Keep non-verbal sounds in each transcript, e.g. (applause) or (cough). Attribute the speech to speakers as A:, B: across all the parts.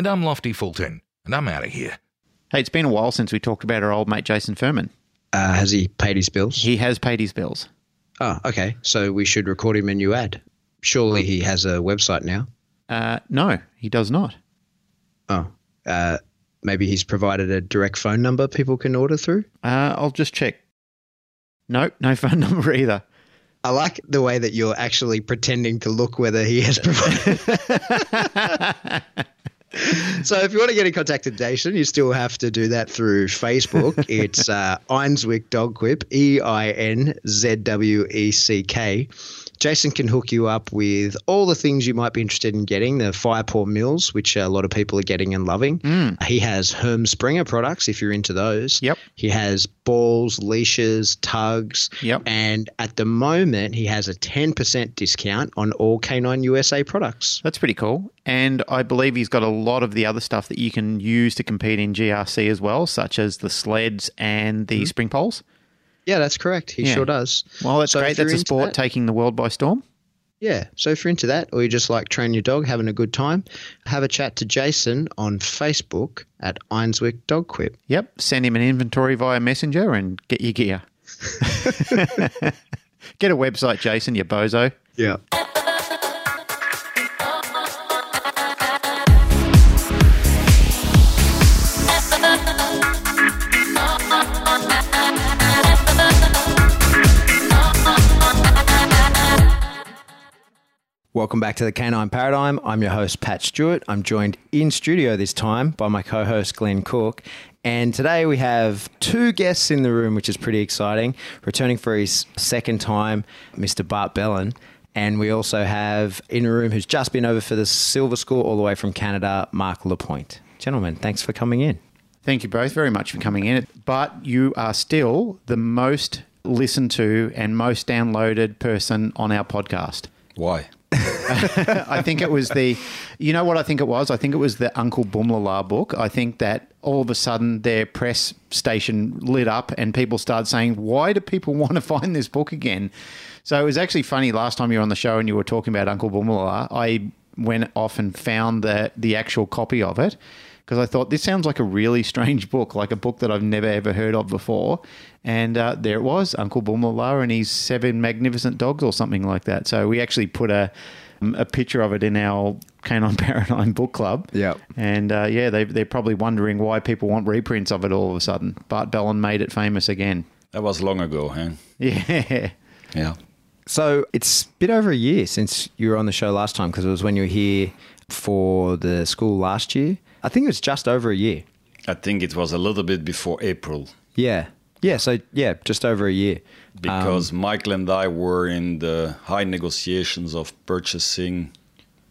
A: And I'm Lofty Fulton, and I'm out of here.
B: Hey, it's been a while since we talked about our old mate Jason Furman.
C: Uh, has he paid his bills?
B: He has paid his bills.
C: Oh, okay. So we should record him a new ad. Surely he has a website now.
B: Uh, no, he does not.
C: Oh, uh, maybe he's provided a direct phone number people can order through.
B: Uh, I'll just check. Nope, no (laughs) phone number either.
C: I like the way that you're actually pretending to look whether he has provided. (laughs) (laughs) so if you want to get in contact with Jason, you still have to do that through Facebook. (laughs) It's uh, Einzweck Dog Quip, E I N Z W E C K. Jason can hook you up with all the things you might be interested in getting the Firepaw mills, which a lot of people are getting and loving.
B: Mm.
C: He has Herm Sprenger products if you're into those.
B: Yep.
C: He has balls, leashes, tugs.
B: Yep.
C: And at the moment, he has a 10% discount on all Canine USA products.
B: That's pretty cool. And I believe he's got a lot of the other stuff that you can use to compete in GRC as well, such as the sleds and the spring poles.
C: Yeah, that's correct. He
B: Yeah.
C: sure does.
B: Well, that's
C: So
B: great. That's a sport
C: that-
B: taking the world by storm.
C: Yeah. So if you're into that or you just like train your dog, having a good time, have a chat to Jason on Facebook at Einzweck Dog Quip.
B: Yep. Send him an inventory via Messenger and get your gear. (laughs) (laughs) get a website, Jason, you bozo.
C: Yeah. Welcome back to the Canine Paradigm. I'm your host, Pat Stuart. I'm joined in studio this time by my co host, Glenn Cooke. And today we have two guests in the room, which is pretty exciting. Returning for his second time, Mr. Bart Bellon. And we also have in the room who's just been over for the Silver School all the way from Canada, Mark Lapointe. Gentlemen, thanks for coming in.
B: Thank you both very much for coming in. But you are still the most listened to and most downloaded person on our podcast.
D: Why? (laughs)
B: I think it was the, you know what I think it was? I think it was the Uncle Boomlala book. I think that all of a sudden their press station lit up and people started saying, why do people (laughs) want to find this book again? So it was actually funny last time you were on the show and you were talking about Uncle Boomlala. I went off and found the, the actual copy of it because I thought this sounds like a really strange book, like a book that I've never ever heard of before. And uh, there it was, Uncle Boomlala and his seven magnificent dogs, or something like that. So we actually put a a picture of it in our Canine (laughs) Paradigm book club.
C: Yep.
B: And uh, yeah, they, they're probably wondering why people want reprints of it all of a sudden. Bart Bellon made it famous again.
D: That was long ago, huh?
B: Yeah. (laughs)
D: Yeah.
C: So it's been over a year since you were on the show last time because it was when you were here for the school last year. I think it was just over a year.
D: I think it was a little bit before April
C: Yeah. Yeah. So, yeah, just over a year.
D: because um, Michael and I were in the high negotiations of purchasing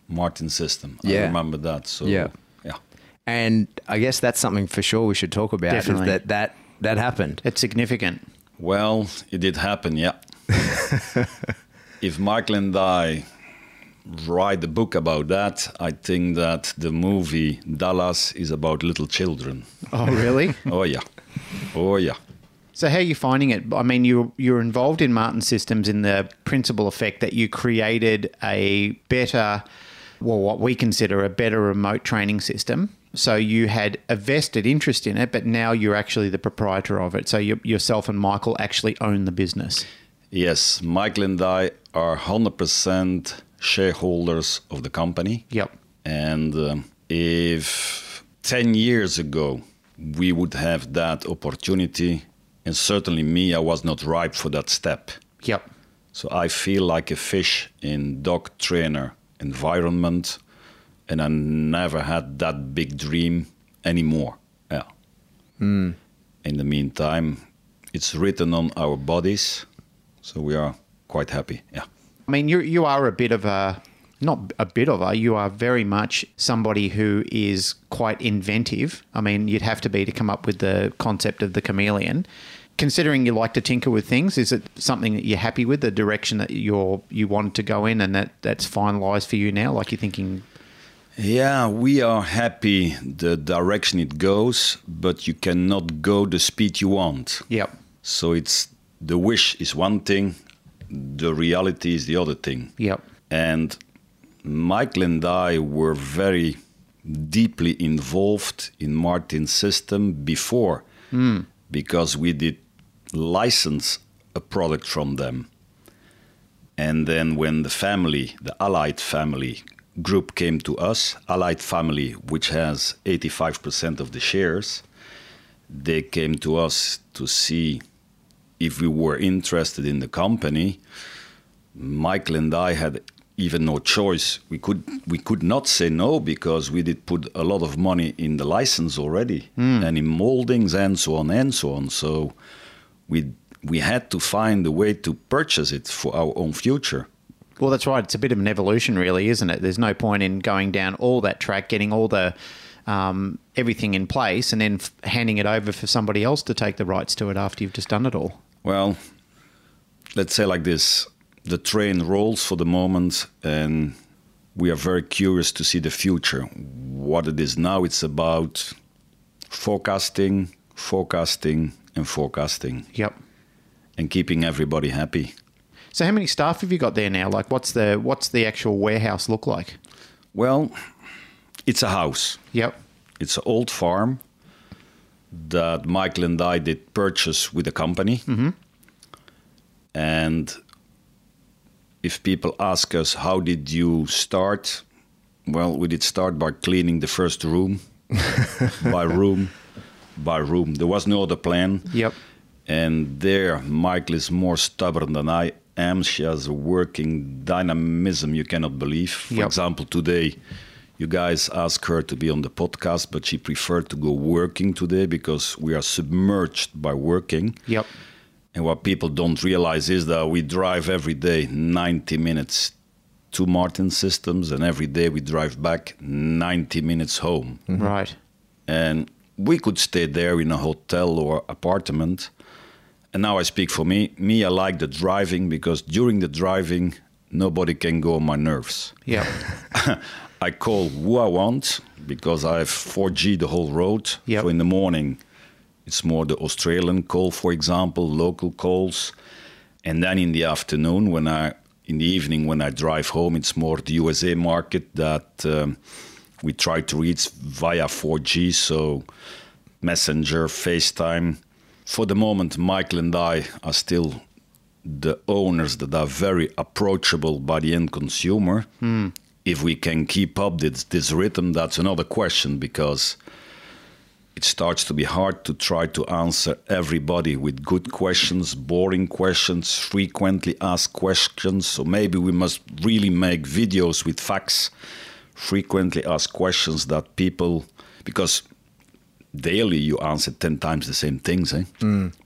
D: Martin System. I
C: Yeah.
D: remember that. So
C: Yeah.
D: yeah.
C: And I guess that's something for sure we should talk about. is
B: Definitely.
C: that that that happened.
B: It's significant.
D: Well, it did happen, yeah. (laughs) if Michael and I write a book about that, I think that the movie Dallas is about little children.
B: Oh, really? (laughs)
D: Oh yeah. Oh yeah.
B: So how are you finding it? I mean, you you're involved in Martin Systems in the principal effect that you created a better, well, what we consider a better remote training system. So you had a vested interest in it, but now you're actually the proprietor of it. So you, yourself and Michael actually own the business.
D: Yes, Michael and I are 100% shareholders of the company.
B: Yep.
D: And um, if 10 years ago we would have that opportunity, and certainly me, I was not ripe for that step.
B: Yep.
D: So I feel like a fish in dog trainer environment, and I never had that big dream anymore. Yeah. Hmm. In the meantime, it's written on our bodies, so we are quite happy. Yeah.
B: I mean, you you are a bit of a not a bit of a, you are very much somebody who is quite inventive. I mean, you'd have to be to come up with the concept of the chameleon. Considering you like to tinker with things, is it something that you're happy with, the direction that you're you wanted to go in, and that that's finalised for you now? Like you're thinking,
D: Yeah, we are happy the direction it goes, but you cannot go the speed you want.
B: yep,
D: So it's the wish is one thing, the reality is the other thing.
B: yep,
D: And Michael and I were very deeply involved in Martin's system before hmm. because we did license a product from them. And then when the family, the Allied family group came to us, Allied family, which has 85% of the shares, they came to us to see if we were interested in the company. Michael and I had even no choice. We could we could not say no because we did put a lot of money in the license already hmm. and in moldings and so on and so on. So we we had to find a way to purchase it for our own future.
B: Well, that's right. It's a bit of an evolution, really, isn't it? There's no point in going down all that track, getting all the um, everything in place, and then f- handing it over for somebody else to take the rights to it after you've just done it all.
D: Well, let's say like this the train rolls for the moment, and we are very curious to see the future. What it is now, it's about forecasting, forecasting, and forecasting,
B: Yep.
D: and keeping everybody happy.
B: So, how many staff have you got there now? Like, what's the what's the actual warehouse look like?
D: Well, it's a house.
B: Yep.
D: It's an old farm that Michael and I did purchase with a company. Mm-hmm. And if people ask us, how did you start? Well, we did start by cleaning the first room, (laughs) by room, by room. There was no other plan.
B: Yep.
D: And there, Michael is more stubborn than I am. She has a working dynamism you cannot believe. For
B: Yep.
D: example, today, you guys asked her to be on the podcast, but she preferred to go working today because we are submerged by working.
B: Yep.
D: And what people don't realize is that we drive every day 90 minutes to Martin Systems, and every day we drive back 90 minutes home
B: Right.
D: and we could stay there in a hotel or apartment. And now I speak for me. Me, I like the driving because during the driving, nobody can go on my nerves.
B: Yeah. (laughs)
D: I call who I want because I have 4G the whole road.
B: Yep.
D: So in the morning, it's more the Australian call, for example, local calls. And then in the afternoon, when I, in the evening, when I drive home, it's more the USA market that um, we try to reach via 4G. So Messenger, FaceTime. For the moment, Michael and I are still the owners that are very approachable by the end consumer. Hmm. If we can keep up this, this rhythm, that's another question because it starts to be hard to try to answer everybody with good questions, boring questions, frequently asked questions. So maybe we must really make videos with facts, frequently asked questions that people, because daily you answer 10 times the same things, eh?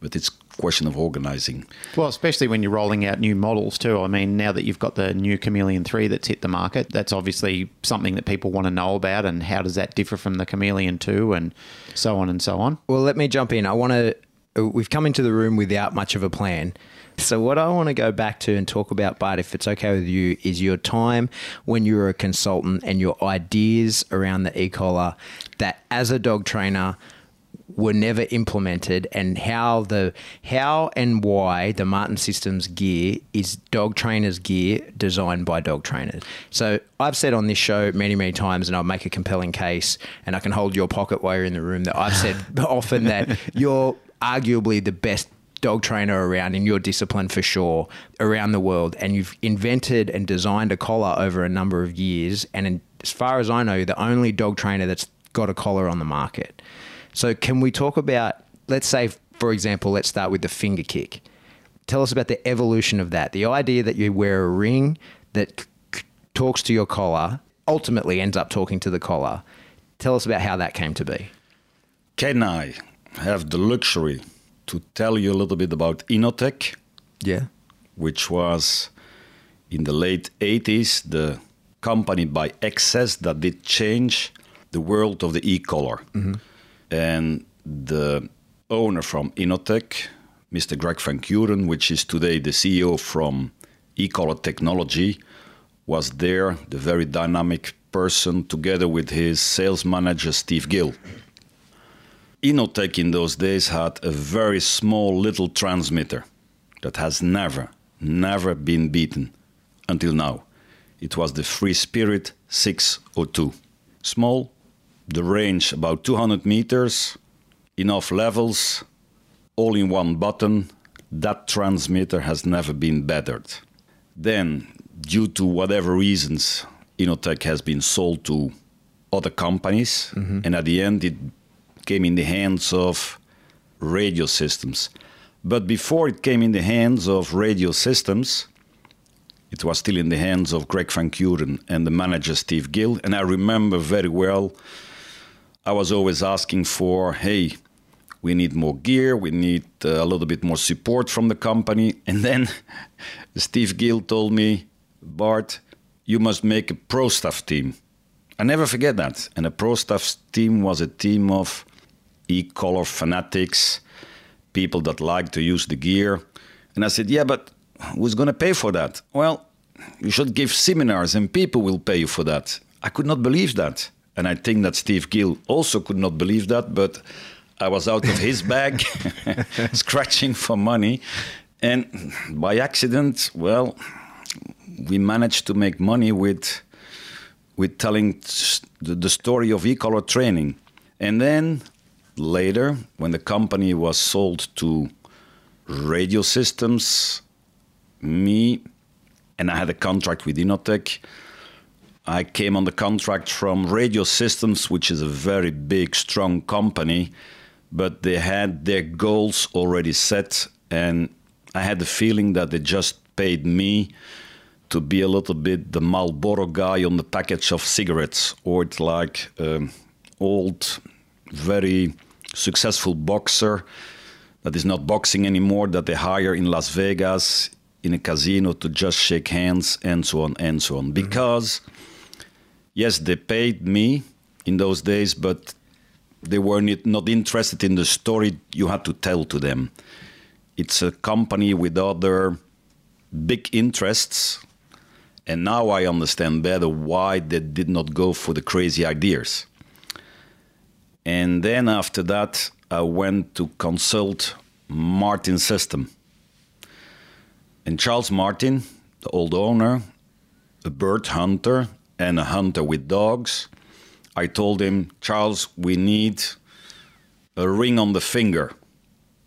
D: But it's question of organizing.
B: Well, especially when you're rolling out new models too. I mean, now that you've got the new Chameleon 3 that's hit the market, that's obviously something that people want to know about and how does that differ from the Chameleon 2 and so on and so on.
C: Well, let me jump in. I want to. We've come into the room without much of a plan. So, what I want to go back to and talk about, Bart, if it's okay with you, is your time when you were a consultant and your ideas around the e collar that as a dog trainer were never implemented and how the how and why the Martin Systems gear is dog trainers gear designed by dog trainers. So I've said on this show many many times and I'll make a compelling case and I can hold your pocket while you're in the room that I've said (laughs) often that you're arguably the best dog trainer around in your discipline for sure around the world and you've invented and designed a collar over a number of years and in, as far as I know you're the only dog trainer that's got a collar on the market. So can we talk about let's say for example let's start with the finger kick. Tell us about the evolution of that. The idea that you wear a ring that c- talks to your collar ultimately ends up talking to the collar. Tell us about how that came to be.
D: Can I have the luxury to tell you a little bit about Innotek,
C: Yeah.
D: which was in the late 80s the company by excess that did change the world of the e-collar. Mm-hmm. And the owner from Innotek, Mr. Greg Van Curen, which is today the CEO from e-collar technology, was there, the very dynamic person, together with his sales manager, Steve Gill. Innotek in those days had a very small little transmitter that has never, never been beaten until now. It was the Free Spirit 602. Small, the range about 200 meters, enough levels, all in one button. That transmitter has never been bettered. Then, due to whatever reasons, Innotek has been sold to other companies, mm-hmm. and at the end, it came in the hands of radio systems. But before it came in the hands of radio systems, it was still in the hands of Greg Van Curen and the manager Steve Gill. And I remember very well, I was always asking for, hey, we need more gear, we need uh, a little bit more support from the company. (laughs) And then Steve Gill told me, Bart, you must make a pro staff team. I never forget that. And a pro staff team was a team of e-collar fanatics, people that like to use the gear. And I said, yeah, but who's going to pay for that? Well, you should give seminars and people will pay you for that. I could not believe that. And I think that Steve Gill also could not believe that, but I was out of his bag, (laughs) (laughs) scratching for money. And by accident, well, we managed to make money with, with telling the, the story of e-collar training. And then later, when the company was sold to radio systems, me and I had a contract with Innotek. I came on the contract from Radio Systems, which is a very big, strong company, but they had their goals already set, and I had the feeling that they just paid me to be a little bit the Marlboro guy on the package of cigarettes, or it's like um, old, very successful boxer that is not boxing anymore that they hire in Las Vegas in a casino to just shake hands and so on and so on. Mm-hmm. Because, yes, they paid me in those days, but they were not not interested in the story you had to tell to them. It's a company with other big interests. And now I understand better why they did not go for the crazy ideas. And then after that, I went to consult Martin System. And Charles Martin, the old owner, a bird hunter and a hunter with dogs, I told him, Charles, we need a ring on the finger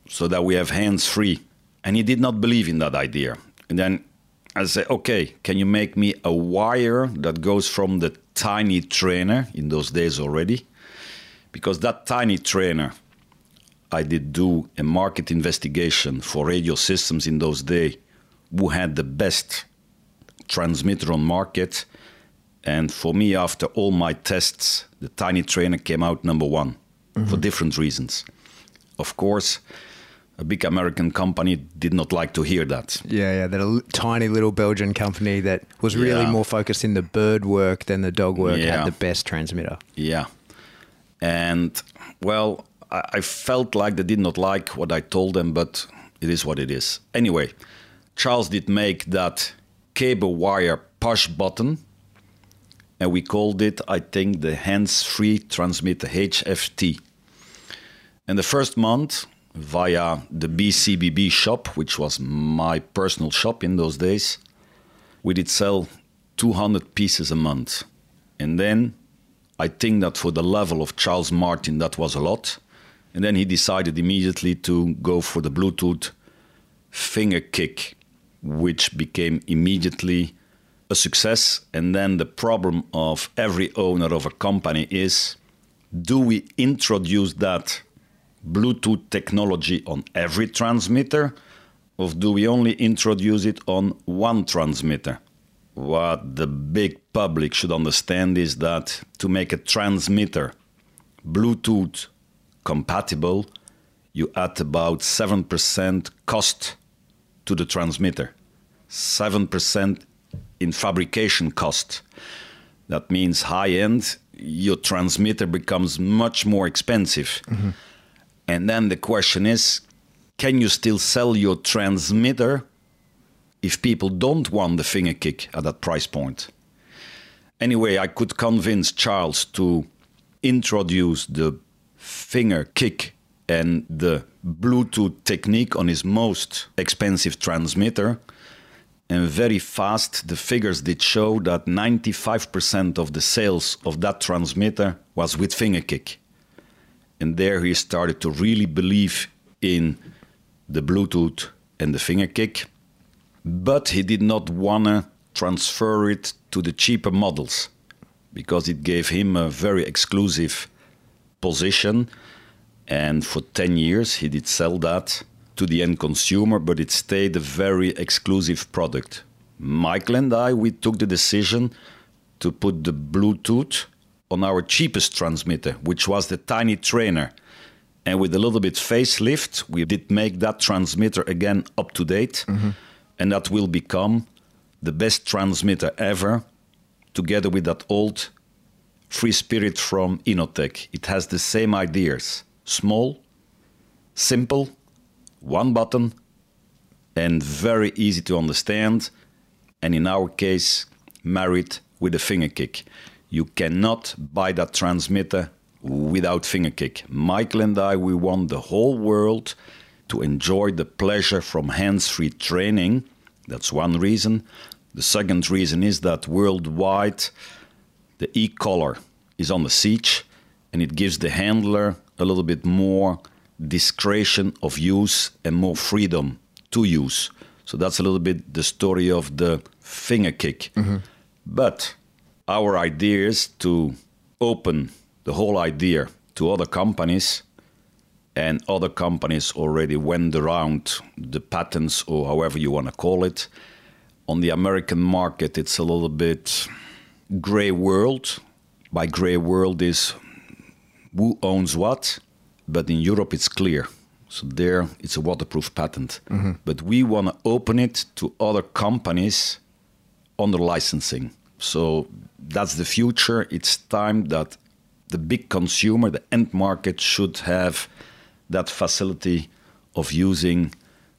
D: so that we have hands free. And he did not believe in that idea. And then I said, okay, can you make me a wire that goes from the tiny trainer in those days already? Because that tiny trainer, I did do a market investigation for radio systems in those days who had the best transmitter on market. And for me, after all my tests, the tiny trainer came out number one for mm-hmm. different reasons. Of course, a big American company did not like to hear that.
C: Yeah, yeah. That a l- tiny little Belgian company that was really
D: Yeah.
C: more focused in the bird work than the dog work
D: Yeah.
C: had the best transmitter.
D: Yeah. And well, I, felt like they did not like what I told them, but it is what it is. Anyway, Charles did make that cable wire push button, and we called it, I think, the hands free transmitter HFT. And the first month, via the BCBB shop, which was my personal shop in those days, we did sell 200 pieces a month. And then I think that for the level of Charles Martin, that was a lot. And then he decided immediately to go for the Bluetooth finger kick, which became immediately a success. And then the problem of every owner of a company is do we introduce that Bluetooth technology on every transmitter, or do we only introduce it on one transmitter? What the big public should understand is that to make a transmitter Bluetooth compatible, you add about 7% cost to the transmitter, 7% in fabrication cost. That means high end, your transmitter becomes much more expensive. Mm-hmm. And then the question is can you still sell your transmitter if people don't want the finger kick at that price point? Anyway, I could convince Charles to introduce the finger kick and the Bluetooth technique on his most expensive transmitter. And very fast, the figures did show that 95% of the sales of that transmitter was with finger kick. And there he started to really believe in the Bluetooth and the finger kick. But he did not want to transfer it to the cheaper models because it gave him a very exclusive position. And for 10 years, he did sell that to the end consumer, but it stayed a very exclusive product. Michael and I, we took the decision to put the Bluetooth on our cheapest transmitter, which was the Tiny Trainer. And with a little bit facelift, we did make that transmitter again up to date. Mm-hmm. And that will become the best transmitter ever, together with that old Free Spirit from Innotek. It has the same ideas small, simple, one button, and very easy to understand. And in our case, married with a finger kick. You cannot buy that transmitter without finger kick. Michael and I, we want the whole world to enjoy the pleasure from hands free training. That's one reason. The second reason is that worldwide, the e collar is on the siege and it gives the handler a little bit more discretion of use and more freedom to use. So that's a little bit the story of the finger kick. Mm-hmm. But our idea is to open the whole idea to other companies, and other companies already went around the patents or however you want to call it. On the American market, it's a little bit gray world. By gray world is who owns what, but in Europe it's clear. So there it's a waterproof patent. Mm-hmm. But we want to open it to other companies under licensing. So that's the future. It's time that the big consumer, the end market, should have that facility of using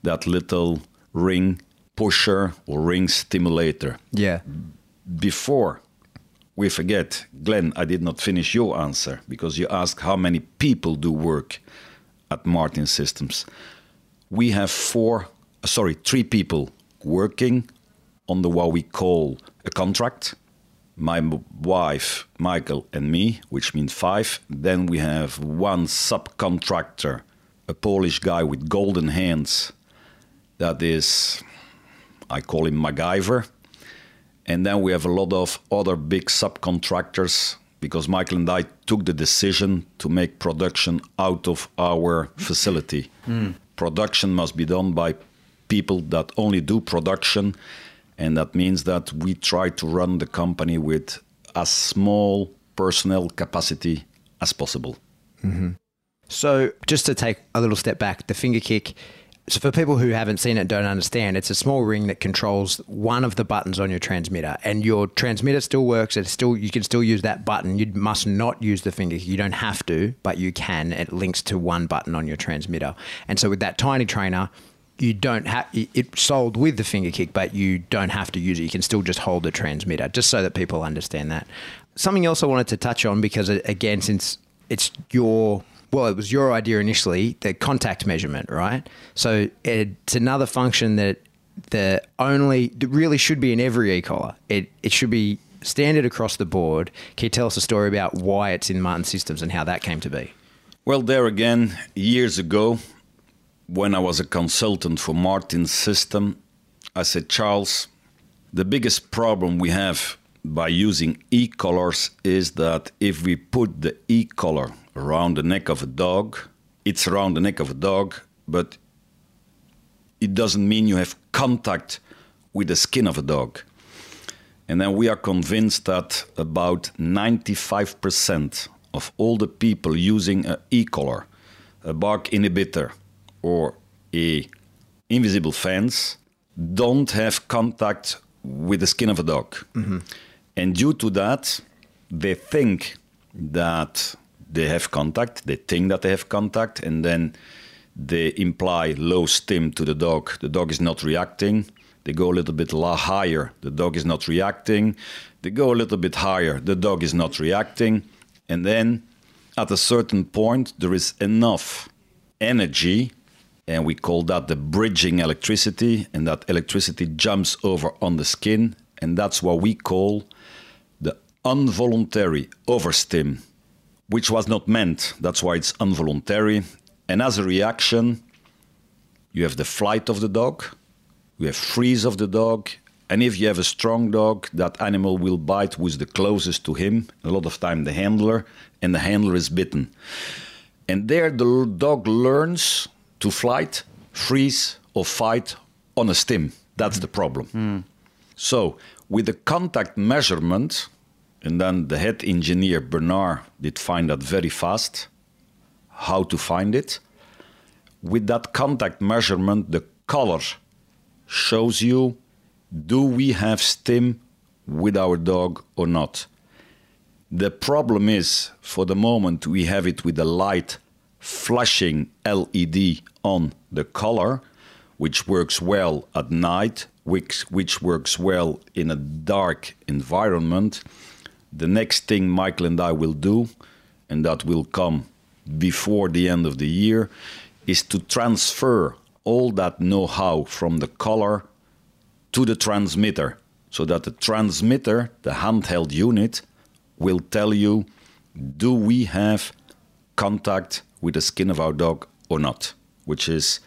D: that little ring pusher or ring stimulator.
C: Yeah.
D: Before we forget, Glenn, I did not finish your answer because you asked how many people do work at Martin Systems. We have four, sorry, three people working on the what we call a contract. My wife, Michael, and me, which means five. Then we have one subcontractor, a Polish guy with golden hands. That is, I call him MacGyver. And then we have a lot of other big subcontractors because Michael and I took the decision to make production out of our facility. Hmm. Production must be done by people that only do production. And that means that we try to run the company with as small personnel capacity as possible. Mm-hmm.
C: So, just to take a little step back, the finger kick. So, for people who haven't seen it, don't understand, it's a small ring that controls one of the buttons on your transmitter, and your transmitter still works. It's still you can still use that button. You must not use the finger. You don't have to, but you can. It links to one button on your transmitter, and so with that tiny trainer. You don't have it sold with the finger kick, but you don't have to use it. You can still just hold the transmitter, just so that people understand that. Something else I wanted to touch on because uh, again, since it's your well, it was your idea initially, the contact measurement, right? So it's another function that the only that really should be in every e-collar. It it should be standard across the board. Can you tell us a story about why it's in Martin Systems and how that came to be?
D: Well, there again, years ago, when I was a consultant for Martin's system, I said, Charles, the biggest problem we have by using e collars is that if we put the e collar around the neck of a dog, it's around the neck of a dog, but it doesn't mean you have contact with the skin of a dog. And then we are convinced that about 95% of all the people using an e-collar, a bark inhibitor, or a invisible fence don't have contact with the skin of a dog. Mm-hmm. And due to that, they think that they have contact, they think that they have contact, and then they imply low stim to the dog. The dog is not reacting. They go a little bit higher, the dog is not reacting. They go a little bit higher, the dog is not reacting. And then at a certain point, there is enough energy, and we call that the bridging electricity, and that electricity jumps over on the skin, and that's what we call the involuntary overstim, which was not meant. That's why it's involuntary. And as a reaction, you have the flight of the dog, you have freeze of the dog, and if you have a strong dog, that animal will bite is the closest to him, a lot of time the handler, and the handler is bitten. And there the dog learns to flight, freeze, or fight on a stim. That's mm. the problem. Mm. So, with the contact measurement, and then the head engineer Bernard did find that very fast, how to find it. With that contact measurement, the color shows you do we have stim with our dog or not. The problem is, for the moment, we have it with a light flashing LED on the collar, which works well at night, which, which works well in a dark environment. The next thing Michael and I will do, and that will come before the end of the year, is to transfer all that know how from the collar to the transmitter so that the transmitter, the handheld unit, will tell you do we have contact with the skin of our dog or not? Which is,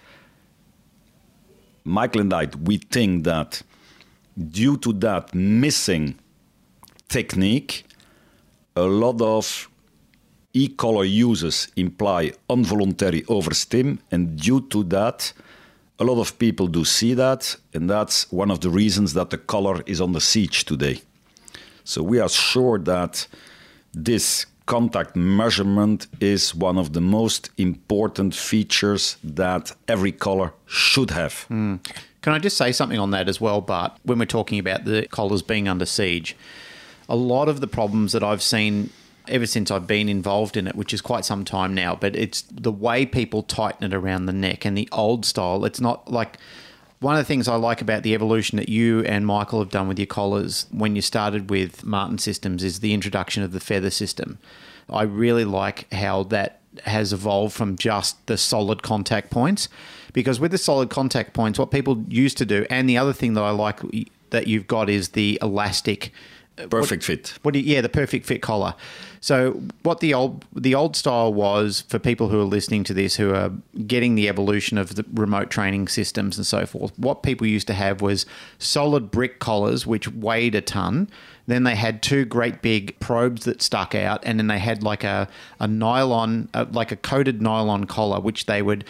D: Michael and I, we think that due to that missing technique, a lot of e-collar users imply involuntary overstim, and due to that, a lot of people do see that, and that's one of the reasons that the color is on the siege today. So we are sure that this contact measurement is one of the most important features that every collar should have.
B: Mm. Can I just say something on that as well, Bart? When we're talking about the collars being under siege, a lot of the problems that I've seen ever since I've been involved in it, which is quite some time now. But it's the way people tighten it around the neck and the old style. It's not like one of the things I like about the evolution that you and Michael have done with your collars when you started with Martin Systems is the introduction of the feather system. I really like how that has evolved from just the solid contact points because with the solid contact points what people used to do and the other thing that I like that you've got is the elastic uh,
D: perfect
B: what,
D: fit.
B: What do you, yeah, the perfect fit collar. So what the old the old style was for people who are listening to this who are getting the evolution of the remote training systems and so forth. What people used to have was solid brick collars which weighed a ton. Then they had two great big probes that stuck out, and then they had like a a nylon, uh, like a coated nylon collar, which they would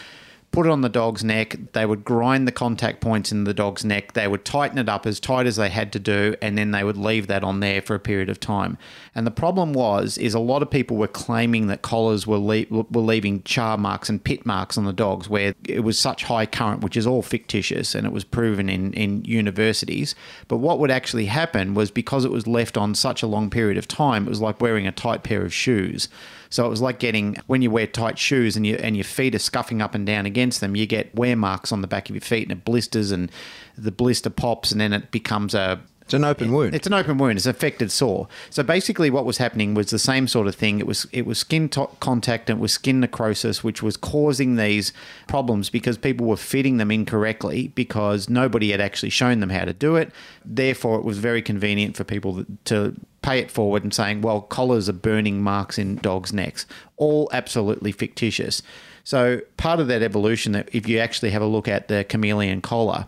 B: put it on the dog's neck. They would grind the contact points in the dog's neck. They would tighten it up as tight as they had to do, and then they would leave that on there for a period of time. And the problem was, is a lot of people were claiming that collars were le- were leaving char marks and pit marks on the dogs, where it was such high current, which is all fictitious, and it was proven in in universities. But what would actually happen was because it was left on such a long period of time, it was like wearing a tight pair of shoes. So it was like getting when you wear tight shoes and you and your feet are scuffing up and down against them, you get wear marks on the back of your feet and it blisters and the blister pops and then it becomes a
C: it's an open wound.
B: It's an open wound. It's an affected sore. So basically, what was happening was the same sort of thing. It was it was skin to- contact and it was skin necrosis, which was causing these problems because people were fitting them incorrectly because nobody had actually shown them how to do it. Therefore, it was very convenient for people to pay it forward and saying, well, collars are burning marks in dogs' necks. All absolutely fictitious. So part of that evolution, that if you actually have a look at the chameleon collar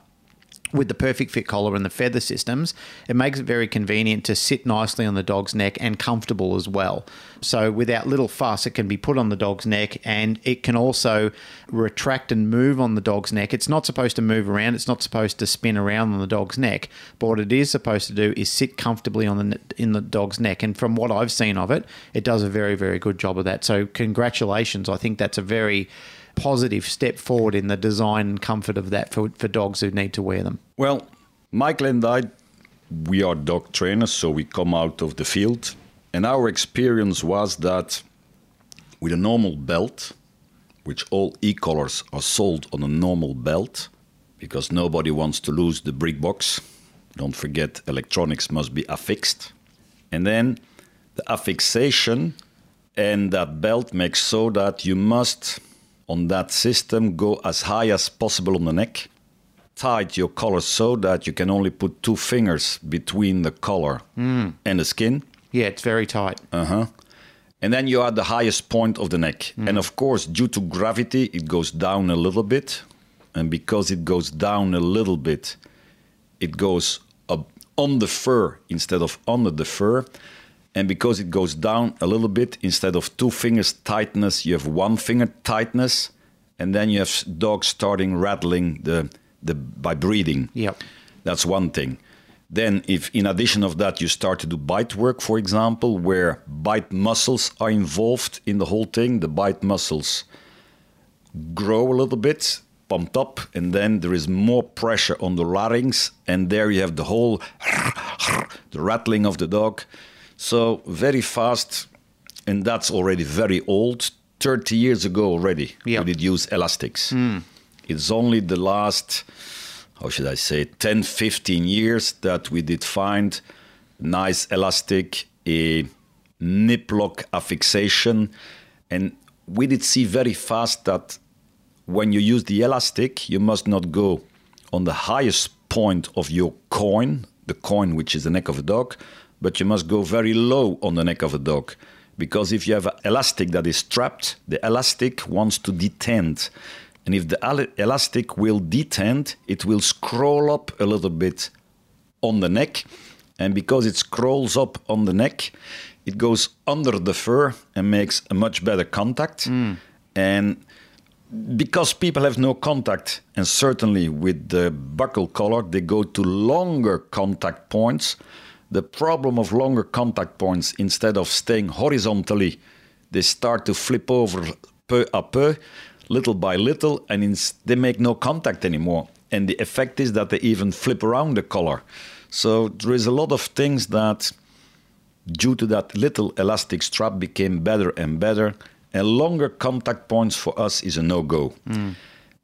B: with the perfect fit collar and the feather systems, it makes it very convenient to sit nicely on the dog's neck and comfortable as well. So, without little fuss, it can be put on the dog's neck and it can also retract and move on the dog's neck. It's not supposed to move around, it's not supposed to spin around on the dog's neck, but what it is supposed to do is sit comfortably on the in the dog's neck. And from what I've seen of it, it does a very, very good job of that. So, congratulations. I think that's a very positive step forward in the design and comfort of that for, for dogs who need to wear them?
D: Well, Michael and I, we are dog trainers, so we come out of the field And our experience was that with a normal belt, which all e-collars are sold on a normal belt, because nobody wants to lose the brick box. Don't forget, electronics must be affixed. And then the affixation and that belt makes so that you must, on that system, go as high as possible on the neck. Tight your collar so that you can only put two fingers between the collar and the skin.
B: Yeah, it's very tight.
D: Uh-huh. And then you are at the highest point of the neck. And of course, due to gravity, it goes down a little bit. And because it goes down a little bit, it goes up on the fur instead of under the fur. And because it goes down a little bit, instead of two fingers tightness, you have one finger tightness. And then you have dogs starting rattling the, the by breathing.
B: Yep.
D: That's one thing. Then, if in addition of that you start to do bite work, for example, where bite muscles are involved in the whole thing, the bite muscles grow a little bit, pumped up, and then there is more pressure on the larynx, and there you have the whole (laughs) the rattling of the dog. So very fast, and that's already very old. 30 years ago already,
B: Yeah.
D: we did use elastics. Hmm. It's only the last how should I say, 10, 15 years that we did find nice elastic, a nip lock affixation. And we did see very fast that when you use the elastic, you must not go on the highest point of your coin, the coin which is the neck of a dog, but you must go very low on the neck of a dog. Because if you have an elastic that is trapped, the elastic wants to detend. And if the elastic will detend, it will scroll up a little bit on the neck. And because it scrolls up on the neck, it goes under the fur and makes a much better contact. Hmm. And because people have no contact, and certainly with the buckle collar, they go to longer contact points. The problem of longer contact points, instead of staying horizontally, they start to flip over peu à peu, little by little, and ins- they make no contact anymore. And the effect is that they even flip around the collar. So there is a lot of things that due to that little elastic strap became better and better and longer contact points for us is a no-go hmm.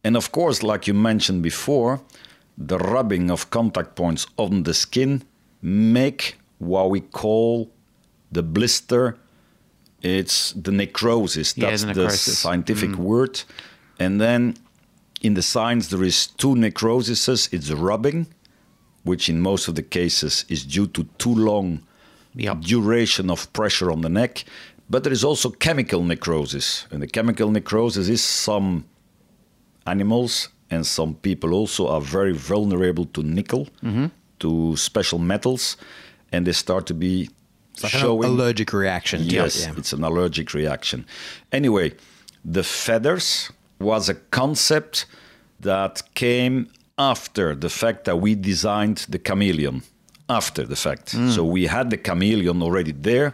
D: and of course like you mentioned before the rubbing of contact points on the skin make what we call the blister it's the necrosis that's
B: the
D: the,
B: necrosis.
D: scientific mm. word and then in the science there is two necrosises it's rubbing which in most of the cases is due to too long
B: Yep.
D: duration of pressure on the neck. But there is also chemical necrosis. And the chemical necrosis is some animals and some people also are very vulnerable to nickel, mm-hmm. To special metals, and they start to be
C: Like an
D: showing.
C: allergic reaction. it,
D: Yes,
C: yeah.
D: it's an allergic reaction. Anyway, the feathers was a concept that came after the fact that we designed the chameleon. After the fact. Hmm. So we had the chameleon already there,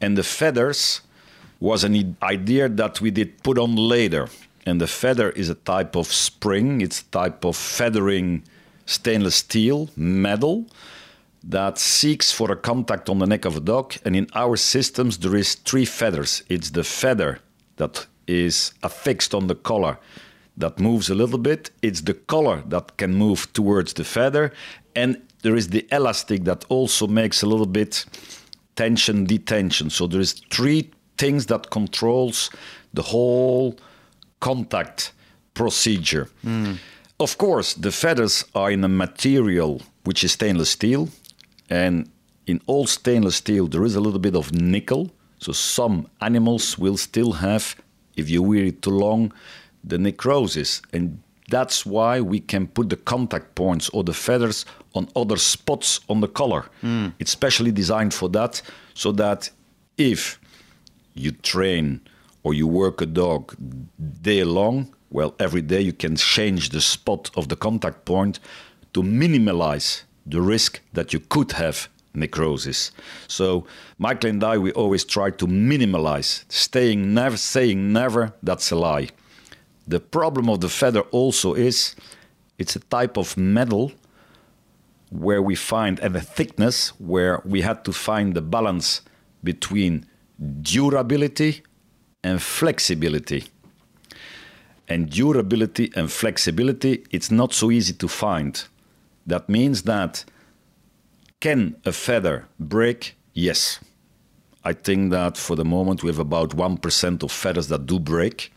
D: and the feathers was an idea that we did put on later. And the feather is a type of spring, it's a type of feathering stainless steel, metal that seeks for a contact on the neck of a dog. And in our systems, there is three feathers. It's the feather that is affixed on the collar that moves a little bit. It's the collar that can move towards the feather. And there is the elastic that also makes a little bit tension, detention. So there is three things that controls the whole contact procedure. Hmm. Of course, the feathers are in a material which is stainless steel, and in all stainless steel there is a little bit of nickel. So some animals will still have, if you wear it too long, the necrosis, and that's why we can put the contact points or the feathers on other spots on the collar. Hmm. It's specially designed for that, so that if you train or you work a dog day long, well, every day you can change the spot of the contact point to minimize the risk that you could have necrosis. So Michael and I, we always try to minimize. Staying never, saying never, that's a lie. The problem of the feather also is it's a type of metal where we find and a thickness where we had to find the balance between durability and flexibility. And durability and flexibility, it's not so easy to find. That means that can a feather break? Yes. I think that for the moment we have about 1% of feathers that do break.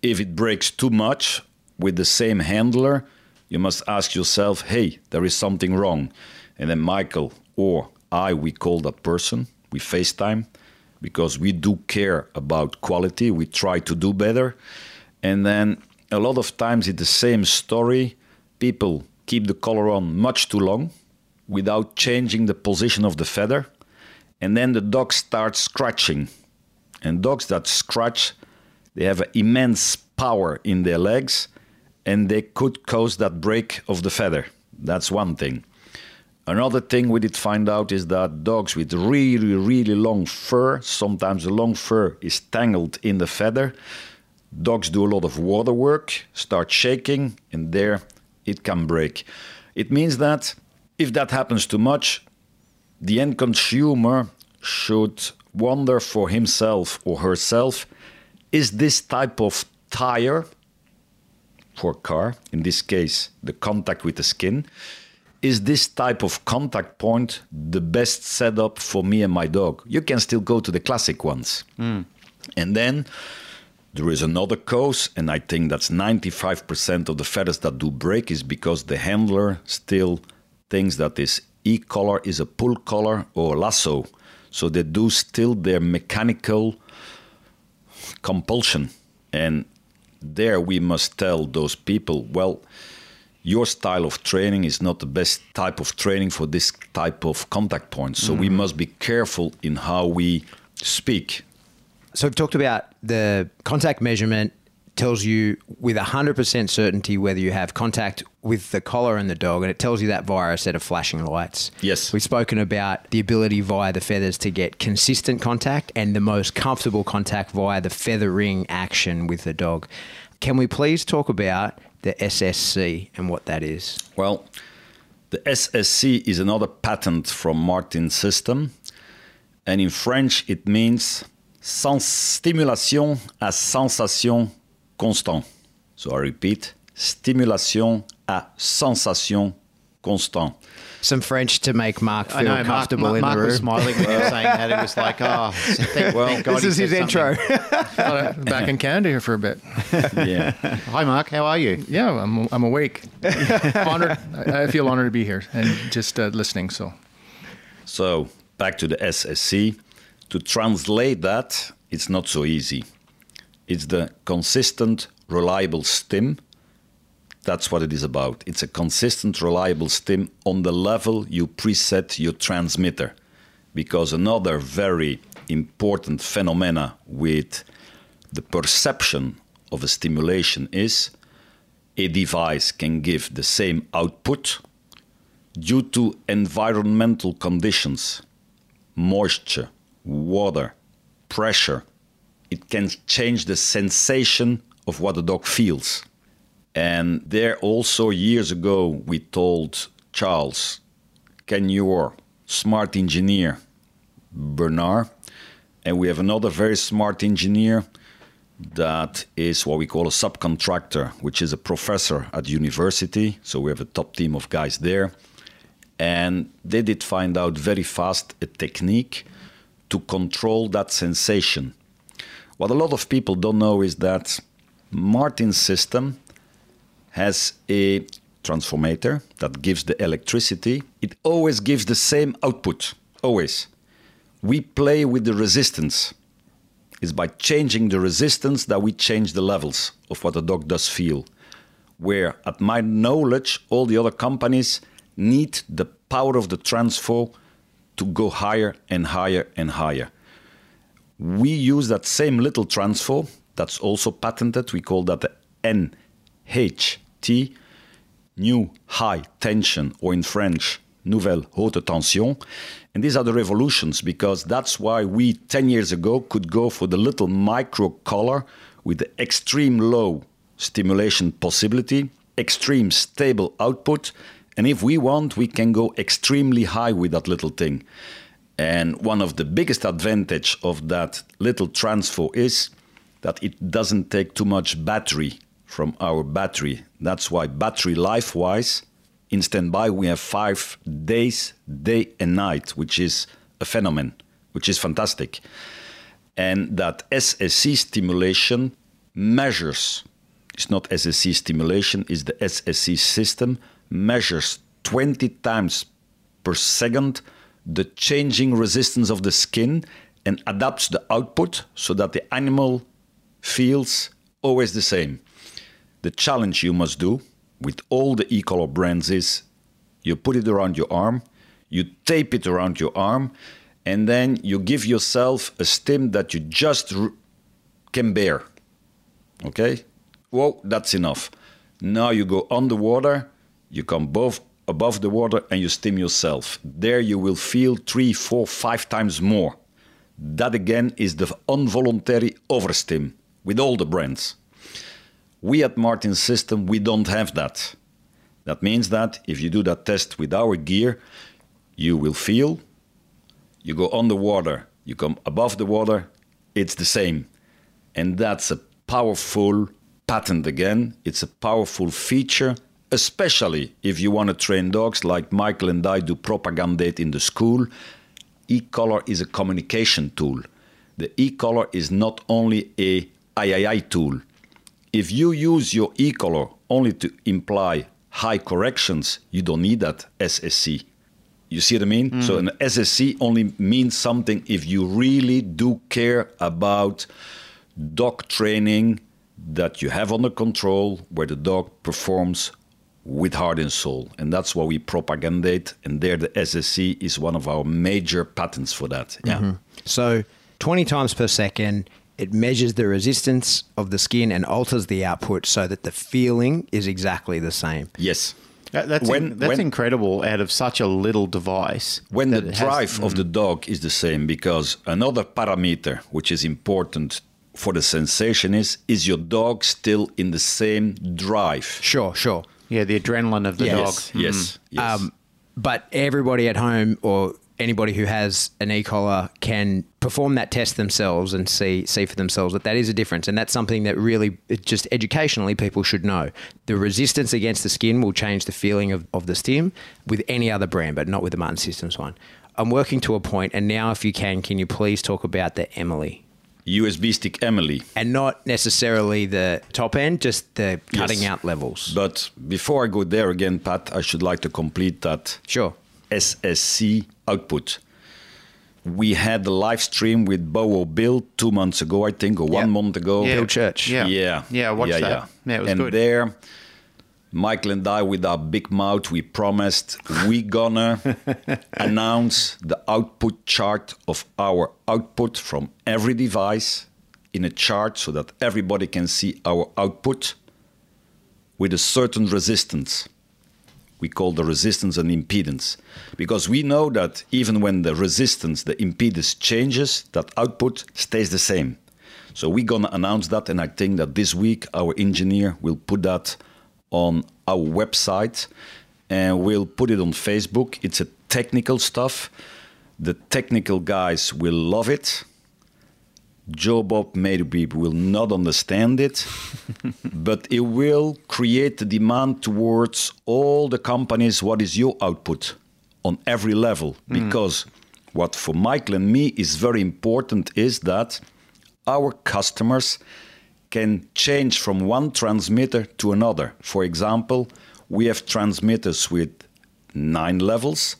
D: If it breaks too much with the same handler, you must ask yourself, hey, there is something wrong. And then Michael or I, we call that person, we FaceTime because we do care about quality, we try to do better. And then a lot of times it's the same story. People keep the collar on much too long without changing the position of the feather. And then the dog starts scratching. And dogs that scratch, they have immense power in their legs and they could cause that break of the feather. That's one thing. Another thing we did find out is that dogs with really, really long fur, sometimes the long fur is tangled in the feather. Dogs do a lot of water work, start shaking, and there it can break. It means that if that happens too much, the end consumer should wonder for himself or herself is this type of tire for a car, in this case, the contact with the skin, is this type of contact point the best setup for me and my dog? You can still go to the classic ones. Mm. And then there is another cause, and I think that's 95% of the feathers that do break is because the handler still thinks that this e collar is a pull collar or lasso. So they do still their mechanical compulsion. And there we must tell those people, well, your style of training is not the best type of training for this type of contact point. So mm. we must be careful in how we speak.
C: So we've talked about the contact measurement tells you with 100% certainty whether you have contact with the collar and the dog, and it tells you that via a set of flashing lights.
D: Yes.
C: We've spoken about the ability via the feathers to get consistent contact and the most comfortable contact via the feathering action with the dog. Can we please talk about the SSC and what that is?
D: Well, the SSC is another patent from Martin's system, and in French it means sans stimulation à sensation constant. So I repeat, stimulation à sensation constant
C: some French to make Mark feel
B: know,
C: comfortable
B: Mark,
C: in
B: Mark
C: the room.
B: Mark was smiling when you were saying that. It was like, oh, thank, (laughs)
C: well,
B: thank God
C: this is his intro. (laughs)
E: Back in Canada here for a bit. (laughs)
D: yeah.
B: Hi, Mark. How are you?
E: Yeah, I'm, I'm awake. honored. I feel honored to be here and just uh, listening. So,
D: so back to the SSC. To translate that, it's not so easy. It's the consistent, reliable stim that's what it is about. It's a consistent, reliable stim on the level you preset your transmitter. Because another very important phenomena with the perception of a stimulation is a device can give the same output due to environmental conditions, moisture, water, pressure. It can change the sensation of what the dog feels. And there also years ago we told Charles, can your smart engineer Bernard, and we have another very smart engineer that is what we call a subcontractor, which is a professor at university. So we have a top team of guys there. And they did find out very fast a technique to control that sensation. What a lot of people don't know is that Martin's system has a transformator that gives the electricity, it always gives the same output. Always. We play with the resistance. It's by changing the resistance that we change the levels of what the dog does feel. Where, at my knowledge, all the other companies need the power of the transfer to go higher and higher and higher. We use that same little transfer that's also patented. We call that the NH T, new high tension, or in French, nouvelle haute tension. And these are the revolutions because that's why we 10 years ago could go for the little micro collar with the extreme low stimulation possibility, extreme stable output. And if we want, we can go extremely high with that little thing. And one of the biggest advantage of that little transfer is that it doesn't take too much battery from our battery. That's why battery life-wise, in standby we have five days, day and night, which is a phenomenon, which is fantastic. And that SSC stimulation measures, it's not SSC stimulation, it's the SSC system, measures 20 times per second the changing resistance of the skin and adapts the output so that the animal feels always the same. The challenge you must do with all the e-collar brands is you put it around your arm, you tape it around your arm, and then you give yourself a stim that you just can bear. Okay? Well, that's enough. Now you go underwater, you come above, above the water, and you stim yourself. There you will feel three, four, five times more. That again is the involuntary overstim with all the brands. We at Martin System, we don't have that. That means that if you do that test with our gear, you will feel, you go underwater, you come above the water, it's the same. And that's a powerful patent again. It's a powerful feature, especially if you want to train dogs like Michael and I do propagandate in the school. E-collar is a communication tool. The e-collar is not only a III tool. If you use your e-collar only to imply high corrections, you don't need that SSC. You see what I mean? So an SSC only means something if you really do care about dog training that you have under control, where the dog performs with heart and soul. And that's why we propagandate. And there, the SSC is one of our major patents for that. Yeah. Mm-hmm.
C: So 20 times per second, it measures the resistance of the skin and alters the output so that the feeling is exactly the same.
D: Yes.
B: That, that's
D: When-
B: in- that's
D: when-
B: incredible out of such a little device.
D: When the
B: that it has-
D: drive of mm. the dog is the same, because another parameter which is important for the sensation is is your dog still in the same drive?
C: Sure, sure.
B: Yeah, the adrenaline of the
C: Yes.
B: dog.
D: Yes, yes, yes.
C: Um, but everybody at home or anybody who has an e-collar can perform that test themselves and see see for themselves that that is a difference and that's something that really just educationally people should know the resistance against the skin will change the feeling of, of the stim with any other brand but not with the Martin Systems one I'm working to a point and now if you can can you please talk about the Emily
D: USB stick Emily.
C: and not necessarily the top end just the cutting
D: Yes.
C: out levels
D: But before I go there again, Pat, I should like to complete that
C: sure
D: SSC output. We had the live stream with Bowo Bill two months ago, I think, or one
C: Yeah.
D: month ago.
B: Yeah.
C: Bill Church
B: Yeah.
D: Yeah.
B: Yeah, I watched that. Yeah, it was
D: and
B: good.
D: there, Michael and I, with our big mouth, we promised we gonna (laughs) announce the output chart of our output from every device in a chart so that everybody can see our output with a certain resistance. We call the resistance an impedance because we know that even when the resistance, the impedance changes, that output stays the same. So we're gonna announce that, and I think that this week our engineer will put that on our website and we'll put it on Facebook. It's a technical stuff. The technical guys will love it. Joe Bob maybe will not understand it, (laughs) but it will create the demand towards all the companies. What is your output on every level? Mm. Because what for Michael and me is very important is that our customers can change from one transmitter to another. For example, we have transmitters with nine levels,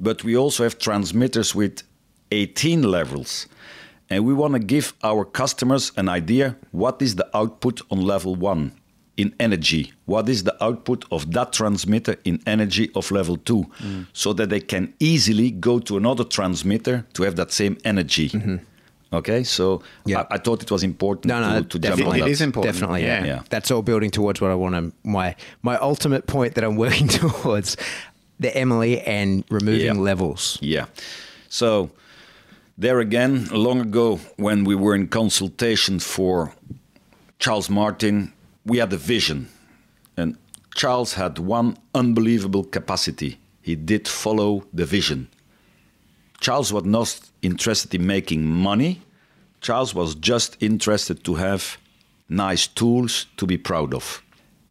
D: but we also have transmitters with 18 levels. And we want to give our customers an idea what is the output on level one in energy? What is the output of that transmitter in energy of level two? Mm. So that they can easily go to another transmitter to have that same energy. Mm-hmm. Okay, so
C: Yeah.
D: I, I thought it was important
C: No, no,
D: to, to jump
C: definitely.
D: on
B: It
D: that.
B: is important.
C: Definitely, yeah.
B: Yeah.
D: Yeah.
C: That's all building towards what I want to my my ultimate point that I'm (laughs) working towards the Emily and removing
D: Yeah.
C: levels.
D: Yeah. So there again, long ago, when we were in consultation for Charles Martin, we had a vision, and Charles had one unbelievable capacity. He did follow the vision. Charles was not interested in making money. Charles was just interested to have nice tools to be proud of.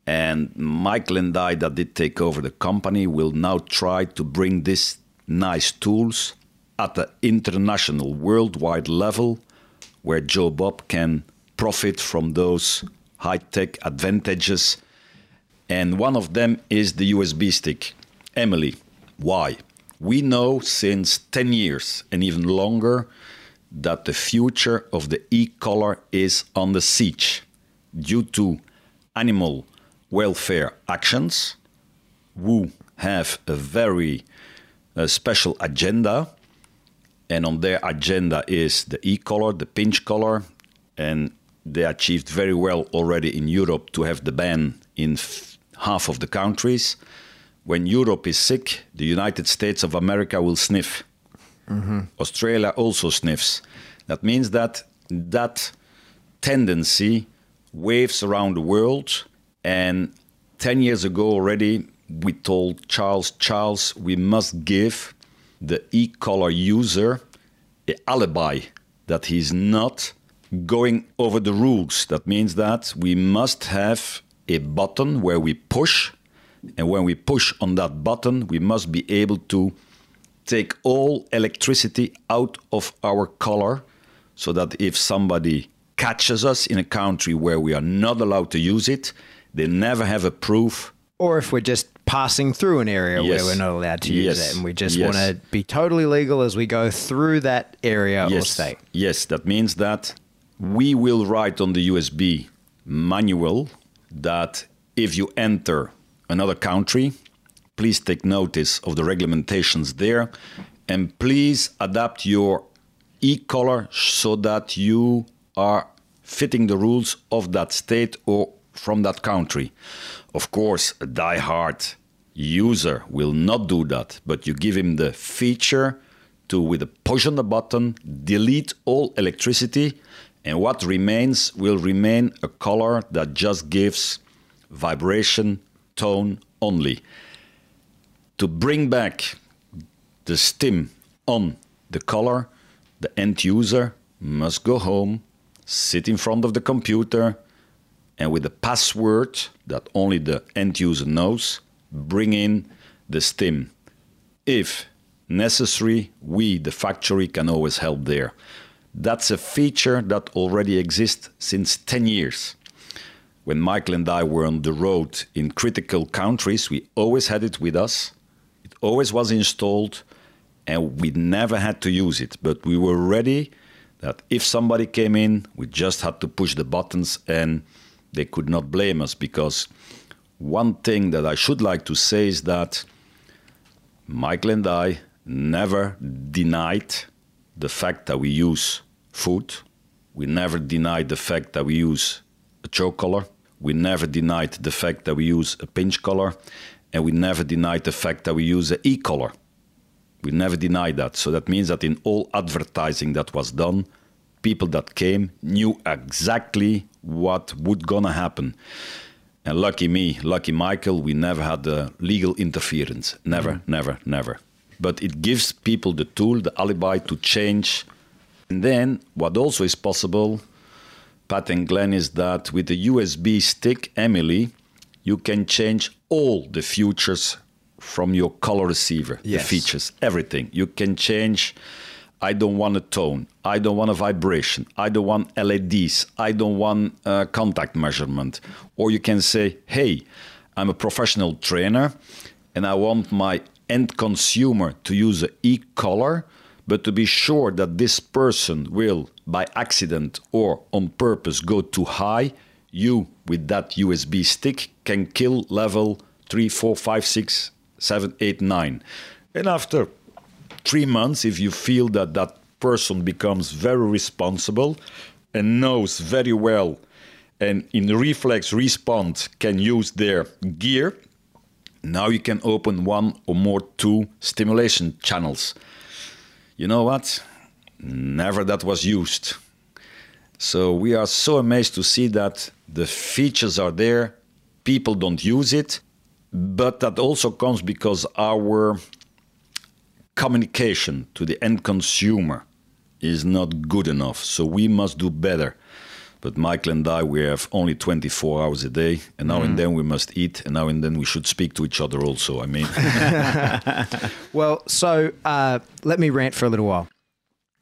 D: And Michael and I, that did take over the company, will now try to bring these nice tools at the international, worldwide level where Joe Bob can profit from those high tech advantages. And one of them is the USB stick. Emily, why? We know since 10 years and even longer that the future of the e collar is on the siege due to animal welfare actions who have a very uh, special agenda and on their agenda is the e-collar, the pinch collar, and they achieved very well already in Europe to have the ban in half of the countries. When Europe is sick, the United States of America will sniff. Mm-hmm. Australia also sniffs. That means that that tendency waves around the world. And 10 years ago already, we told Charles, Charles, we must give the e-collar user an alibi that he's not going over the rules. That means that we must have a button where we push, and when we push on that button, we must be able to take all electricity out of our collar so that if somebody catches us in a country where we are not allowed to use it, they never have a proof
C: Or if we're just passing through an area
D: Yes.
C: where we're not allowed to use
D: Yes.
C: it and we just
D: Yes.
C: want to be totally legal as we go through that area or
D: yes.
C: state.
D: Yes, that means that we will write on the USB manual that if you enter another country, please take notice of the regulations there and please adapt your e-collar so that you are fitting the rules of that state or from that country. Of course, a die-hard user will not do that, but you give him the feature to, with a push on the button, delete all electricity, and what remains will remain a color that just gives vibration, tone only. To bring back the stim on the color, the end user must go home, sit in front of the computer, and with a password that only the end user knows, bring in the stim. If necessary, we, the factory, can always help there. That's a feature that already exists since 10 years. When Michael and I were on the road in critical countries, we always had it with us. It always was installed, and we never had to use it. But we were ready that if somebody came in, we just had to push the buttons and they could not blame us because one thing that I should like to say is that Michael and I never denied the fact that we use food. We never denied the fact that we use a choke collar. We never denied the fact that we use a pinch collar. And we never denied the fact that we use an e collar. We never denied that. So that means that in all advertising that was done, people that came knew exactly what would gonna happen. And lucky me, lucky Michael, we never had the legal interference. Never, mm-hmm. never, never. But it gives people the tool, the alibi to change. And then what also is possible, Pat and Glenn, is that with the USB stick, Emily, you can change all the features from your color receiver.
C: Yes.
D: The features, everything. You can change. I don't want a tone. I don't want a vibration. I don't want LEDs. I don't want uh, contact measurement. Or you can say, hey, I'm a professional trainer and I want my end consumer to use an e collar, but to be sure that this person will, by accident or on purpose, go too high, you, with that USB stick, can kill level 3, 4, 5, 6, 7, 8, 9. And after three months, if you feel that that person becomes very responsible and knows very well and in reflex response can use their gear, now you can open one or more two stimulation channels. You know what? Never that was used. So we are so amazed to see that the features are there, people don't use it, but that also comes because our communication to the end consumer is not good enough. So we must do better. But Michael and I, we have only 24 hours a day, and now and then we must eat, and now and then we should speak to each other also. I mean, (laughs)
C: Well, so uh, let me rant for a little while.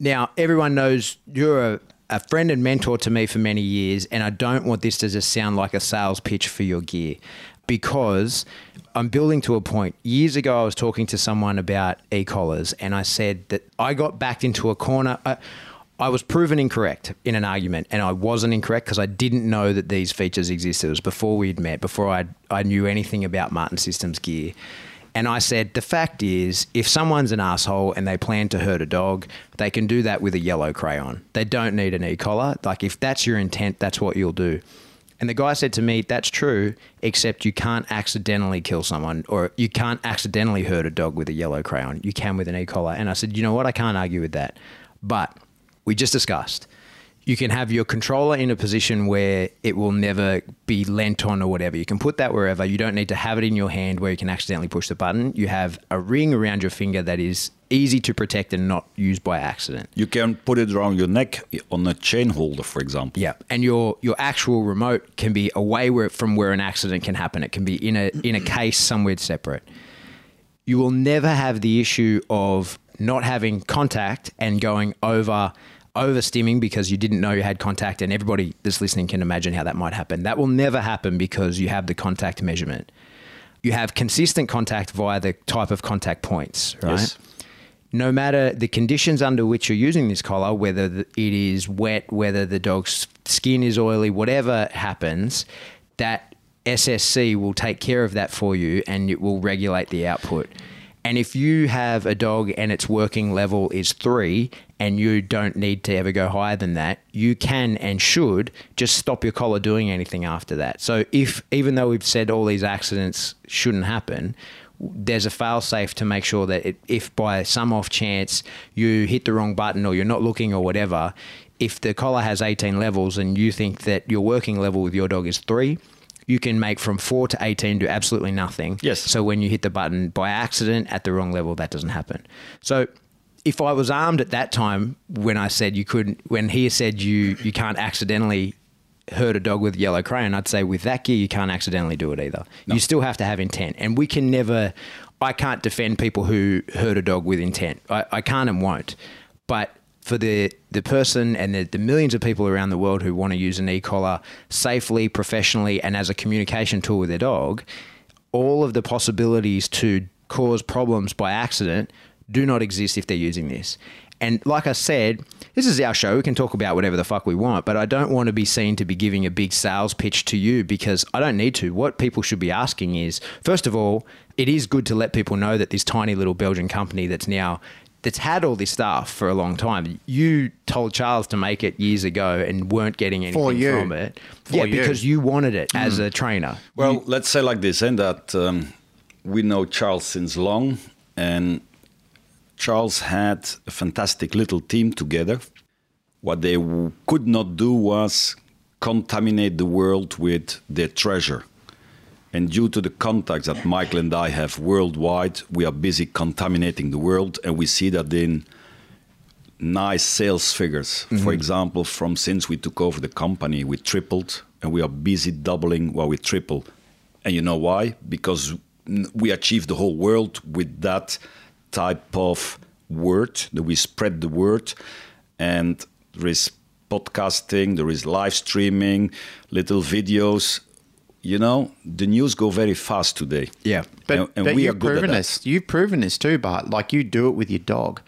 C: Now, everyone knows you're a, a friend and mentor to me for many years, and I don't want this to just sound like a sales pitch for your gear because I'm building to a point. Years ago, I was talking to someone about e collars, and I said that I got backed into a corner. I, I was proven incorrect in an argument, and I wasn't incorrect because I didn't know that these features existed. It was before we'd met, before I I knew anything about Martin Systems gear. And I said, the fact is, if someone's an asshole and they plan to hurt a dog, they can do that with a yellow crayon. They don't need an e collar. Like, if that's your intent, that's what you'll do. And the guy said to me, that's true, except you can't accidentally kill someone or you can't accidentally hurt a dog with a yellow crayon. You can with an e collar. And I said, you know what? I can't argue with that. But we just discussed you can have your controller in a position where it will never be lent on or whatever. You can put that wherever. You don't need to have it in your hand where you can accidentally push the button. You have a ring around your finger that is easy to protect and not used by accident.
D: you can put it around your neck on a chain holder, for example.
C: Yeah, and your your actual remote can be away where from where an accident can happen. It can be in a in a case somewhere separate. You will never have the issue of not having contact and going over over stimming because you didn't know you had contact and everybody that's listening can imagine how that might happen. That will never happen because you have the contact measurement. You have consistent contact via the type of contact points, right?
D: Yes.
C: no matter the conditions under which you're using this collar, whether it is wet, whether the dog's skin is oily, whatever happens, that SSC will take care of that for you and it will regulate the output. And if you have a dog and its working level is three and you don't need to ever go higher than that, you can and should just stop your collar doing anything after that. So if even though we've said all these accidents shouldn't happen, there's a fail safe to make sure that it, if by some off chance you hit the wrong button or you're not looking or whatever, if the collar has 18 levels and you think that your working level with your dog is three, you can make from four to 18 do absolutely nothing.
D: Yes.
C: So when you hit the button by accident at the wrong level, that doesn't happen. So if I was armed at that time when I said you couldn't, when he said you you can't accidentally hurt a dog with yellow crayon, I'd say with that gear you can't accidentally do it either. You still have to have intent, and we can never. I can't defend people who hurt a dog with intent. I, I can't and won't. But for the the person and the, the millions of people around the world who want to use an e-collar safely, professionally, and as a communication tool with their dog, all of the possibilities to cause problems by accident do not exist if they're using this. And like I said, this is our show. We can talk about whatever the fuck we want, but I don't want to be seen to be giving a big sales pitch to you because I don't need to. What people should be asking is, first of all, it is good to let people know that this tiny little Belgian company that's now that's had all this stuff for a long time. You told Charles to make it years ago and weren't getting anything
B: For you.
C: from it.
B: For
C: yeah,
B: you.
C: because you wanted it as a trainer.
D: Well, let's say like this, and that um, we know Charles since long, and Charles had a fantastic little team together. What they w- could not do was contaminate the world with their treasure. And due to the contacts that Michael and I have worldwide, we are busy contaminating the world, and we see that in nice sales figures. For mm-hmm. example, from since we took over the company, we tripled, and we are busy doubling while we triple. And you know why? Because we achieved the whole world with that type of word, that we spread the word, and there is podcasting, there is live streaming, little videos. You know, the news go very fast today.
C: Yeah.
B: But,
D: and, and
B: but
D: we
B: you've
D: are good
B: proven this. You've proven this too, Bart. Like you do it with your dog,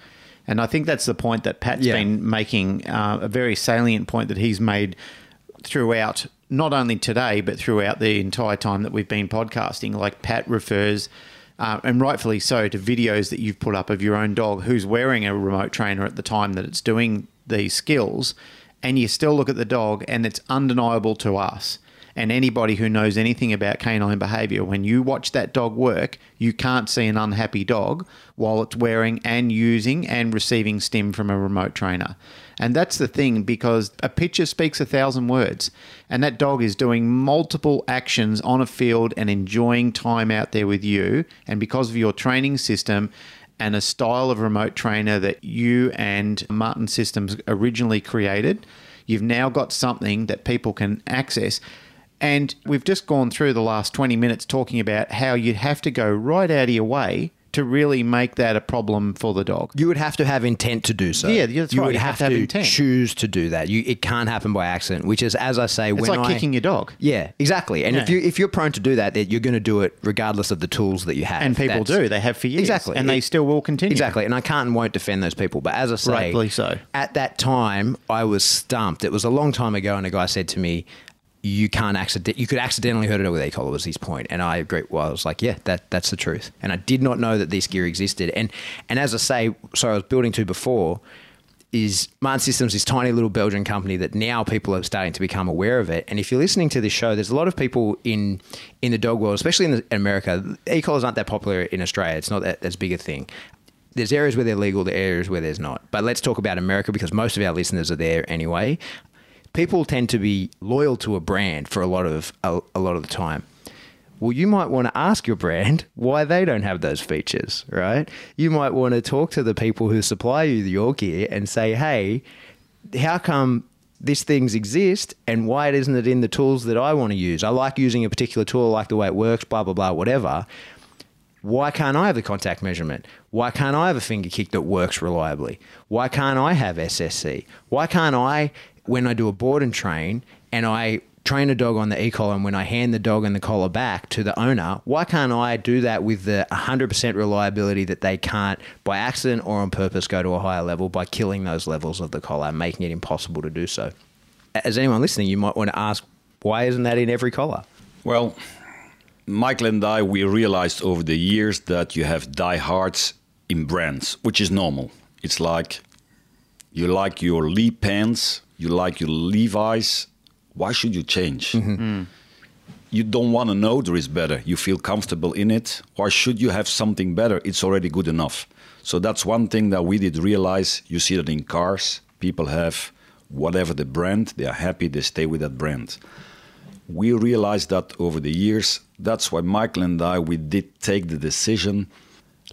B: and I think that's the point that Pat's
C: Yeah.
B: been making. Uh, a very salient point that he's made throughout, not only today but throughout the entire time that we've been podcasting. Like Pat refers. Uh, and rightfully so, to videos that you've put up of your own dog who's wearing a remote trainer at the time that it's doing these skills, and you still look at the dog, and it's undeniable to us and anybody who knows anything about canine behavior, when you watch that dog work, you can't see an unhappy dog while it's wearing and using and receiving stim from a remote trainer. And that's the thing because a picture speaks a thousand words. And that dog is doing multiple actions on a field and enjoying time out there with you. And because of your training system, and a style of remote trainer that you and Martin Systems originally created. You've now got something that people can access. And we've just gone through the last 20 minutes talking about how you'd have to go right out of your way to really make that a problem for the dog.
C: You would have to have intent to do so.
B: Yeah, that's
C: you
B: right.
C: would
B: You
C: have,
B: have to have intent.
C: choose to do that. You, it can't happen by accident. Which is, as I say, when
B: It's
C: when
B: like
C: I,
B: kicking your dog.
C: Yeah, exactly. And if you if you're prone to do that, you're going to do it regardless of the tools that you have.
B: And people
C: That's-
B: do. They have for years.
C: Exactly.
B: And they still will continue.
C: Exactly. And I can't and won't defend those people. But as I say,
B: Rightly so.
C: at that time, I was stumped. It was a long time ago, and a guy said to me, you can't accident you could accidentally hurt it with E. collar was his point and I agree well I was like yeah that that's the truth and I did not know that this gear existed and and as I say sorry I was building to before is Martin Systems this tiny little Belgian company that now people are starting to become aware of it. And if you're listening to this show, there's a lot of people in in the dog world, especially in, the, in America. E. collars aren't that popular in Australia. It's not that as big a thing. There's areas where they're legal, there areas where there's not. But let's talk about America because most of our listeners are there anyway. People tend to be loyal to a brand for a lot of a, a lot of the time. Well, you might want to ask your brand why they don't have those features, right? You might want to talk to the people who supply you your gear and say, hey, how come this things exist and why isn't it in the tools that I want to use? I like using a particular tool, I like the way it works, blah, blah, blah, whatever. Why can't I have the contact measurement? Why can't I have a finger kick that works reliably? Why can't I have SSC? Why can't I, when I do a board and train and I train a dog on the e-collar and when I hand the dog and the collar back to the owner, why can't I do that with the 100% reliability that they can't by accident or on purpose go to a higher level by killing those levels of the collar, and making it impossible to do so? As anyone listening, you might want to ask, why isn't that in every collar?
D: Well, Michael and I, we realized over the years that you have diehards in brands, which is normal. It's like you like your Lee pants, you like your Levi's. Why should you change? Mm-hmm. You don't want to know there is better. You feel comfortable in it. Why should you have something better? It's already good enough. So that's one thing that we did realize. You see that in cars, people have whatever the brand, they are happy, they stay with that brand we realized that over the years. That's why Michael and I we did take the decision.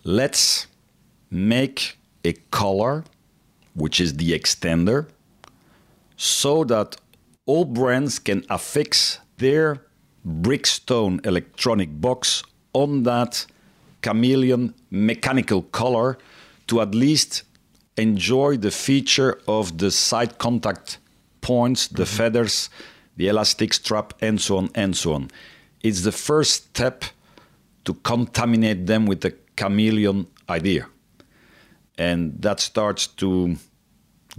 D: Let's make a color, which is the extender, so that all brands can affix their Brickstone electronic box on that chameleon mechanical color to at least enjoy the feature of the side contact points, the mm-hmm. feathers, the elastic strap, and so on and so on. It's the first step to contaminate them with the chameleon idea. And that starts to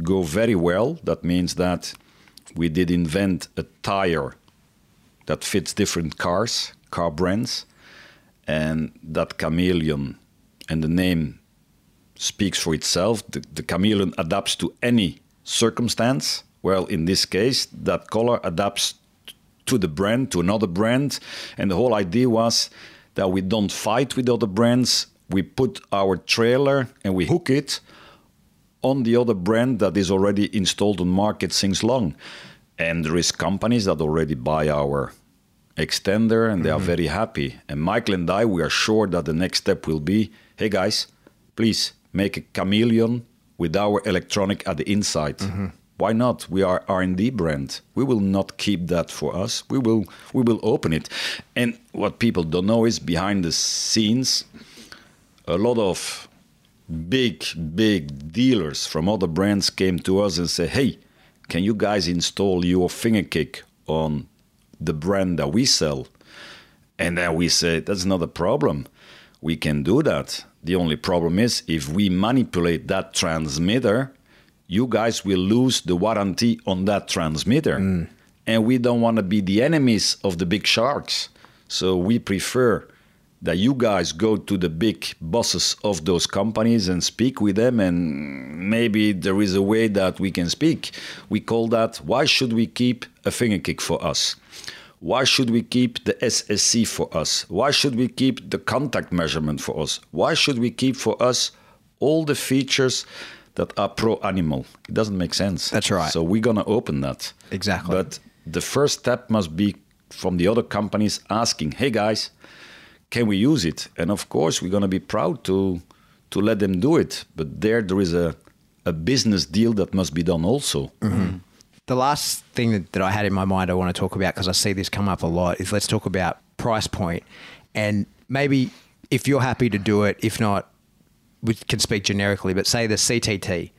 D: go very well. That means that we did invent a tire that fits different cars, car brands, and that chameleon and the name speaks for itself. The, the chameleon adapts to any circumstance. Well, in this case, that color adapts to the brand, to another brand. And the whole idea was that we don't fight with other brands. We put our trailer and we hook it on the other brand that is already installed on market since long. And there is companies that already buy our extender and they are mm-hmm. very happy. And Michael and I, we are sure that the next step will be, hey guys, please make a chameleon with our electronic at the inside. Mm-hmm. Why not? We are R&D brand. We will not keep that for us. We will we will open it. And what people don't know is behind the scenes, a lot of big big dealers from other brands came to us and said, "Hey, can you guys install your finger kick on the brand that we sell?" And then we said, "That's not a problem. We can do that. The only problem is if we manipulate that transmitter, you guys will lose the warranty on that transmitter. Mm. And we don't want to be the enemies of the big sharks. So we prefer that you guys go to the big bosses of those companies and speak with them and maybe there is a way that we can speak. We call that why should we keep a finger kick for us? Why should we keep the ssc for us? Why should we keep the contact measurement for us? Why should we keep for us all the features that are pro animal? It doesn't make sense.
C: That's right.
D: so we're to open that.
C: Exactly.
D: but the first step must be from the other companies asking hey guys can we use it? And of course, we're going to be proud to to let them do it. But there, there is a, a business deal that must be done also. Mm-hmm.
C: The last thing that, that I had in my mind I want to talk about because I see this come up a lot is let's talk about price point. point and maybe if you're happy to do it, if not, we can speak generically, but say the CTT,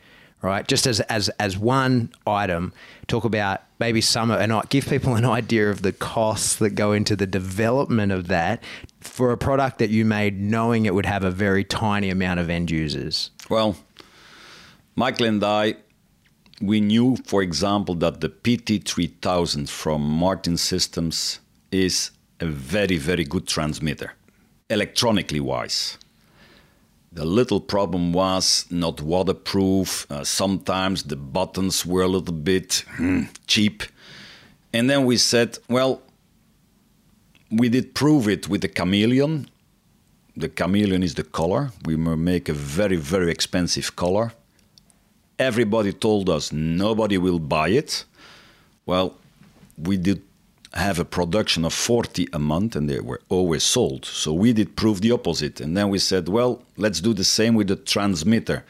C: right? Just as as as one item, talk about maybe some and give people an (laughs) idea of the costs that go into the development of that for a product that you made knowing it would have a very tiny amount of end users.
D: Well, Michael and I, we knew, for example, that the PT3000 from Martin Systems is a very, very good transmitter, electronically wise. The little problem was not waterproof. Uh, sometimes the buttons were a little bit hmm, cheap. And then we said, well, we did prove it with the chameleon. The chameleon is the color. We make a very, very expensive color. Everybody told us nobody will buy it. Well, we did have a production of 40 a month and they were always sold. So we did prove the opposite. And then we said, well, let's do the same with the transmitter.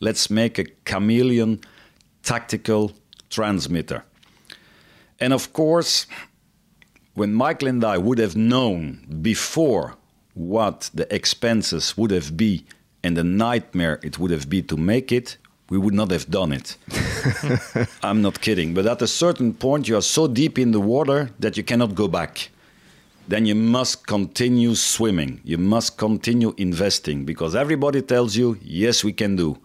D: Let's make a chameleon tactical transmitter. And of course, when Michael and I would have known before what the expenses would have been and the nightmare it would have been to make it, we would not have done it. (laughs) I'm not kidding. But at a certain point, you are so deep in the water that you cannot go back. Then you must continue swimming. You must continue investing because everybody tells you, yes, we can do.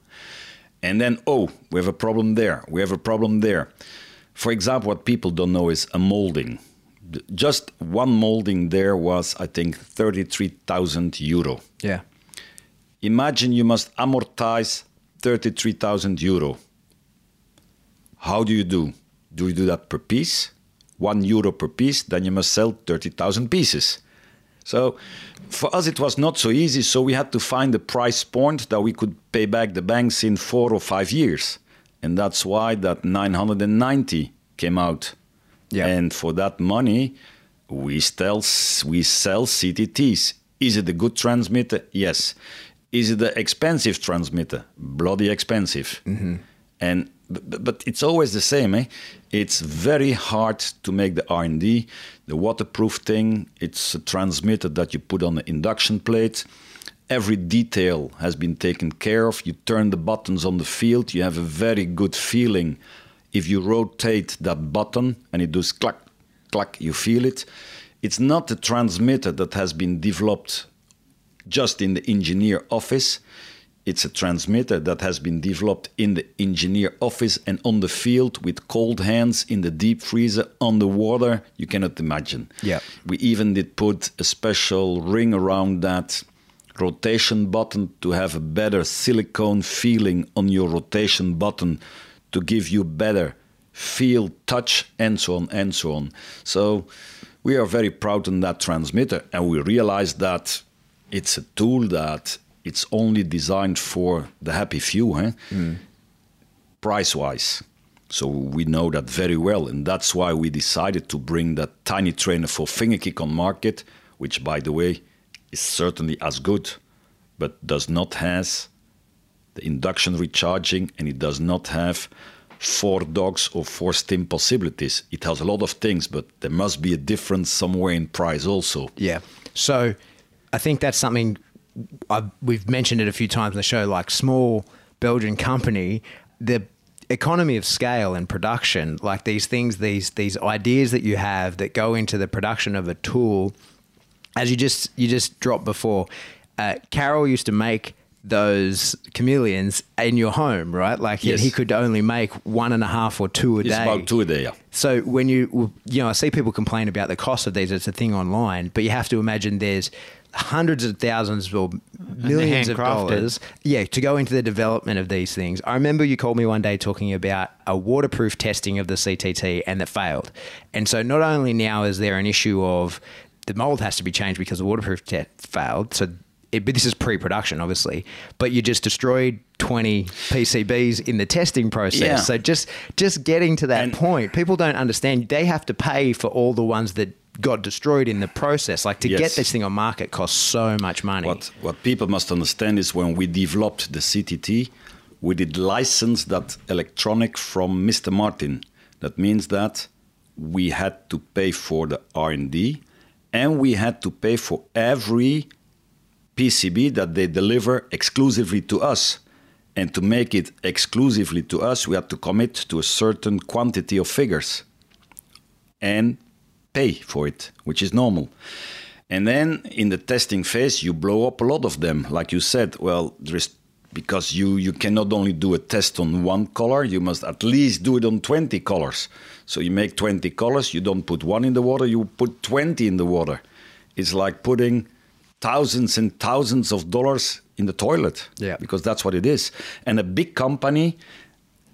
D: And then, oh, we have a problem there. We have a problem there. For example, what people don't know is a molding. Just one molding there was, I think, 33,000 euro.
C: Yeah.
D: Imagine you must amortize 33,000 euro. How do you do? Do you do that per piece? One euro per piece, then you must sell 30,000 pieces. So for us, it was not so easy. So we had to find a price point that we could pay back the banks in four or five years. And that's why that 990 came out.
C: Yeah.
D: And for that money, we still we sell CTTs. Is it a good transmitter? Yes. Is it an expensive transmitter? Bloody expensive. And but, but it's always the same. Eh? It's very hard to make the R&D. The waterproof thing. It's a transmitter that you put on the induction plate. Every detail has been taken care of. You turn the buttons on the field. You have a very good feeling. If you rotate that button and it does clack, clack, you feel it. It's not a transmitter that has been developed just in the engineer office. It's a transmitter that has been developed in the engineer office and on the field with cold hands in the deep freezer on the water. You cannot imagine.
C: Yeah.
D: We even did put a special ring around that rotation button to have a better silicone feeling on your rotation button to give you better feel, touch, and so on and so on. So we are very proud on that transmitter, and we realize that it's a tool that it's only designed for the happy few, huh? Hmm. price wise. So we know that very well, and that's why we decided to bring that tiny trainer for finger kick on market, which, by the way, is certainly as good, but does not has the induction recharging, and it does not have four dogs or four stim possibilities. It has a lot of things, but there must be a difference somewhere in price also.
C: Yeah. So I think that's something I've, we've mentioned it a few times in the show. Like small Belgian company, the economy of scale and production, like these things, these these ideas that you have that go into the production of a tool. As you just you just dropped before, uh, Carol used to make those chameleons in your home, right? Like he-
D: Yes.
C: he could only make one and a half or two a day.
D: about two a day. Yeah.
C: So when you you know I see people complain about the cost of these, it's a thing online, but you have to imagine there's hundreds of thousands or millions of dollars, yeah, to go into the development of these things. I remember you called me one day talking about a waterproof testing of the CTT and that failed. And so not only now is there an issue of the mold has to be changed because the waterproof test failed, so it, but this is pre-production, obviously. But you just destroyed 20 PCBs in the testing process.
D: Yeah.
C: So just just getting to that
D: And-
C: point, people don't understand. They have to pay for all the ones that got destroyed in the process. Like to
D: Yes.
C: get this thing on market costs so much money.
D: What what people must understand is when we developed the CTT, we did license that electronic from Mr. Martin. That means that we had to pay for the R&D and we had to pay for every PCB that they deliver exclusively to us. And to make it exclusively to us, we had to commit to a certain quantity of figures and pay for it, which is normal. And then in the testing phase, you blow up a lot of them. Like you said, well, there is because you, you cannot only do a test on one color, you must at least do it on 20 colors. So you make 20 colors, you don't put one in the water, you put 20 in the water. It's like putting thousands and thousands of dollars in the toilet.
C: Yeah.
D: Because that's what it is. And a big company,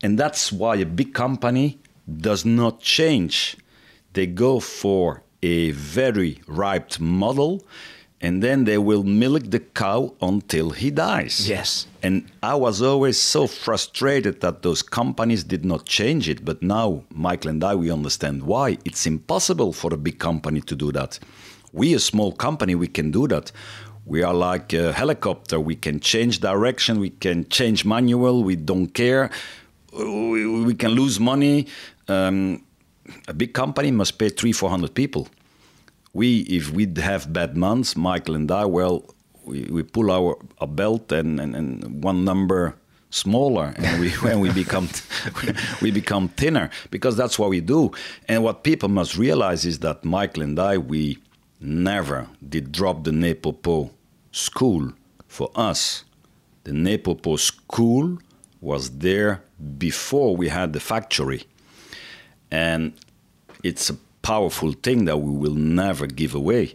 D: and that's why a big company does not change. They go for a very ripe model and then they will milk the cow until he dies.
C: Yes.
D: And I was always so frustrated that those companies did not change it. But now, Michael and I, we understand why. It's impossible for a big company to do that. We, a small company, we can do that. We are like a helicopter. We can change direction. We can change manual. We don't care. We, we can lose money. Um, a big company must pay three, four hundred people we if we have bad months michael and i well we, we pull our a belt and, and, and one number smaller and we (laughs) when we become (laughs) we become thinner because that's what we do and what people must realize is that michael and i we never did drop the nepopo school for us the nepopo school was there before we had the factory and it's a powerful thing that we will never give away.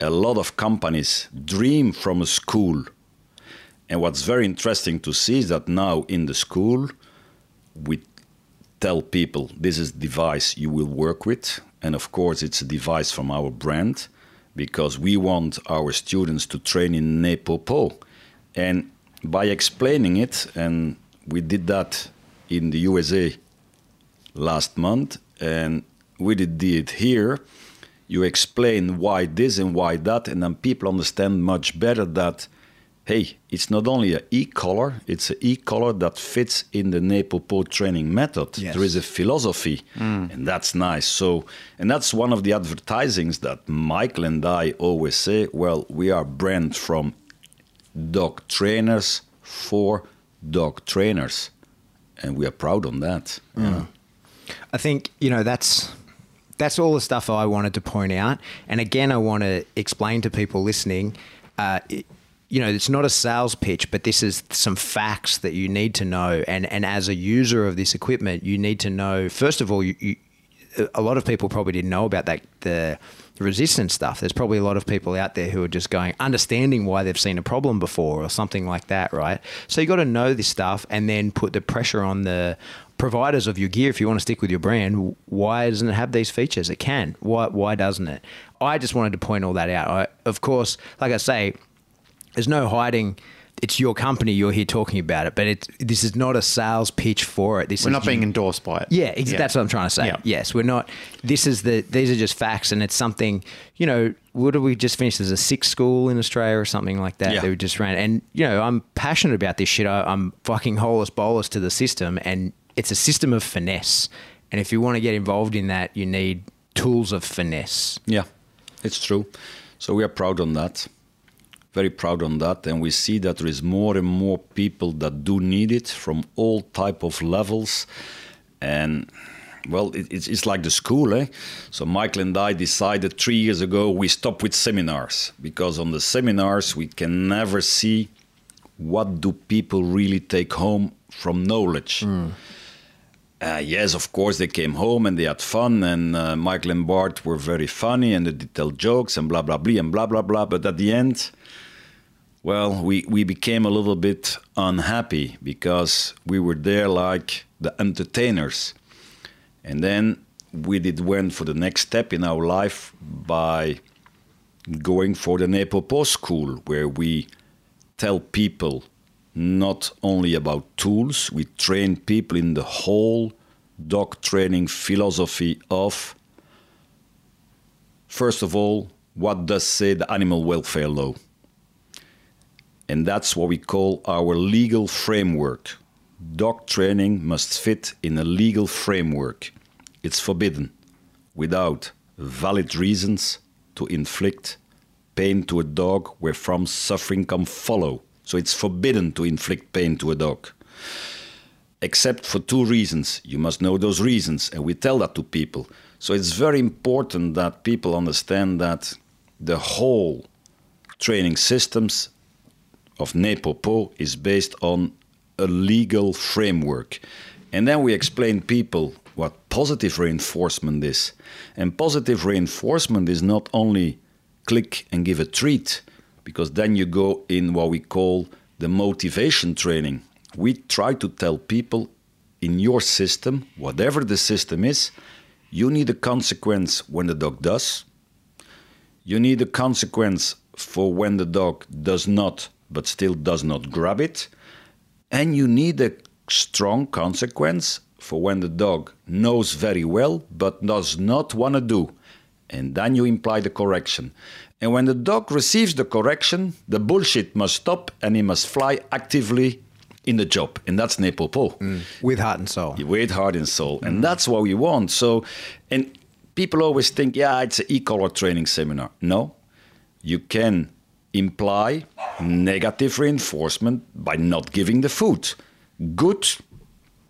D: A lot of companies dream from a school. And what's very interesting to see is that now in the school, we tell people this is the device you will work with. And of course, it's a device from our brand because we want our students to train in Nepopo. And by explaining it, and we did that in the USA last month, and we did it here. You explain why this and why that, and then people understand much better that, hey, it's not only a e-collar, it's an e-collar that fits in the Nepopo training method.
C: Yes.
D: There is a philosophy, and that's nice. So, and that's one of the advertisings that Michael and I always say. Well, we are brand from dog trainers for dog trainers, and we are proud on that. you know.
C: I think you know that's that's all the stuff I wanted to point out. And again, I want to explain to people listening. Uh, it- you know, it's not a sales pitch, but this is some facts that you need to know. And and as a user of this equipment, you need to know. First of all, you, you a lot of people probably didn't know about that the resistance stuff. There's probably a lot of people out there who are just going understanding why they've seen a problem before or something like that, right? So you got to know this stuff and then put the pressure on the providers of your gear if you want to stick with your brand. Why doesn't it have these features? It can. Why why doesn't it? I just wanted to point all that out. I, of course, like I say, there's no hiding. It's your company. You're here talking about it, but it's this is not a sales pitch for it. This
B: We're
C: is
B: not being
C: you-
B: endorsed by it.
C: yeah, ex- that's what I'm trying to say.
B: Yeah.
C: Yes, we're not. This is the. These are just facts, and it's something. You know, what did we just finish? There's a sixth school in Australia or something like that
D: Yeah.
C: that we just ran, and you know, I'm passionate about this shit. I, I'm fucking holus bolus to the system, and it's a system of finesse. And if you want to get involved in that, you need tools of finesse.
D: Yeah, it's true. So we are proud on that. Very proud on that, and we see that there is more and more people that do need it from all type of levels, and well, it, it's, it's like the school, eh? So Michael and I decided three years ago we stop with seminars because on the seminars we can never see what do people really take home from knowledge. Uh, yes, of course, they came home and they had fun, and uh, Michael and Bart were very funny and they did tell jokes and blah, blah, blah, and blah, blah, blah. But at the end, well, we, we became a little bit unhappy because we were there like the entertainers. And then we did went for the next step in our life by going for the Nepopo school, where we tell people not only about tools, we train people in the whole dog training philosophy of first of all, what does say the animal welfare law? And that's what we call our legal framework. Dog training must fit in a legal framework. It's forbidden without valid reasons to inflict pain to a dog wherefrom suffering can follow. So it's forbidden to inflict pain to a dog. Except for two reasons. You must know those reasons, and we tell that to people. So it's very important that people understand that the whole training systems of NEPOPO is based on a legal framework. And then we explain people what positive reinforcement is. And positive reinforcement is not only click and give a treat, because then you go in what we call the motivation training. We try to tell people in your system, whatever the system is, you need a consequence when the dog does. You need a consequence for when the dog does not, but still does not grab it. And you need a strong consequence for when the dog knows very well, but does not want to do. And then you imply the correction. And when the dog receives the correction, the bullshit must stop and he must fly actively in the job. And that's Nepopo. Mm.
C: With heart and soul.
D: With heart and soul. Mm. And that's what we want. So, and people always think, yeah, it's an e-collar training seminar. No, you can imply negative reinforcement by not giving the food. Good,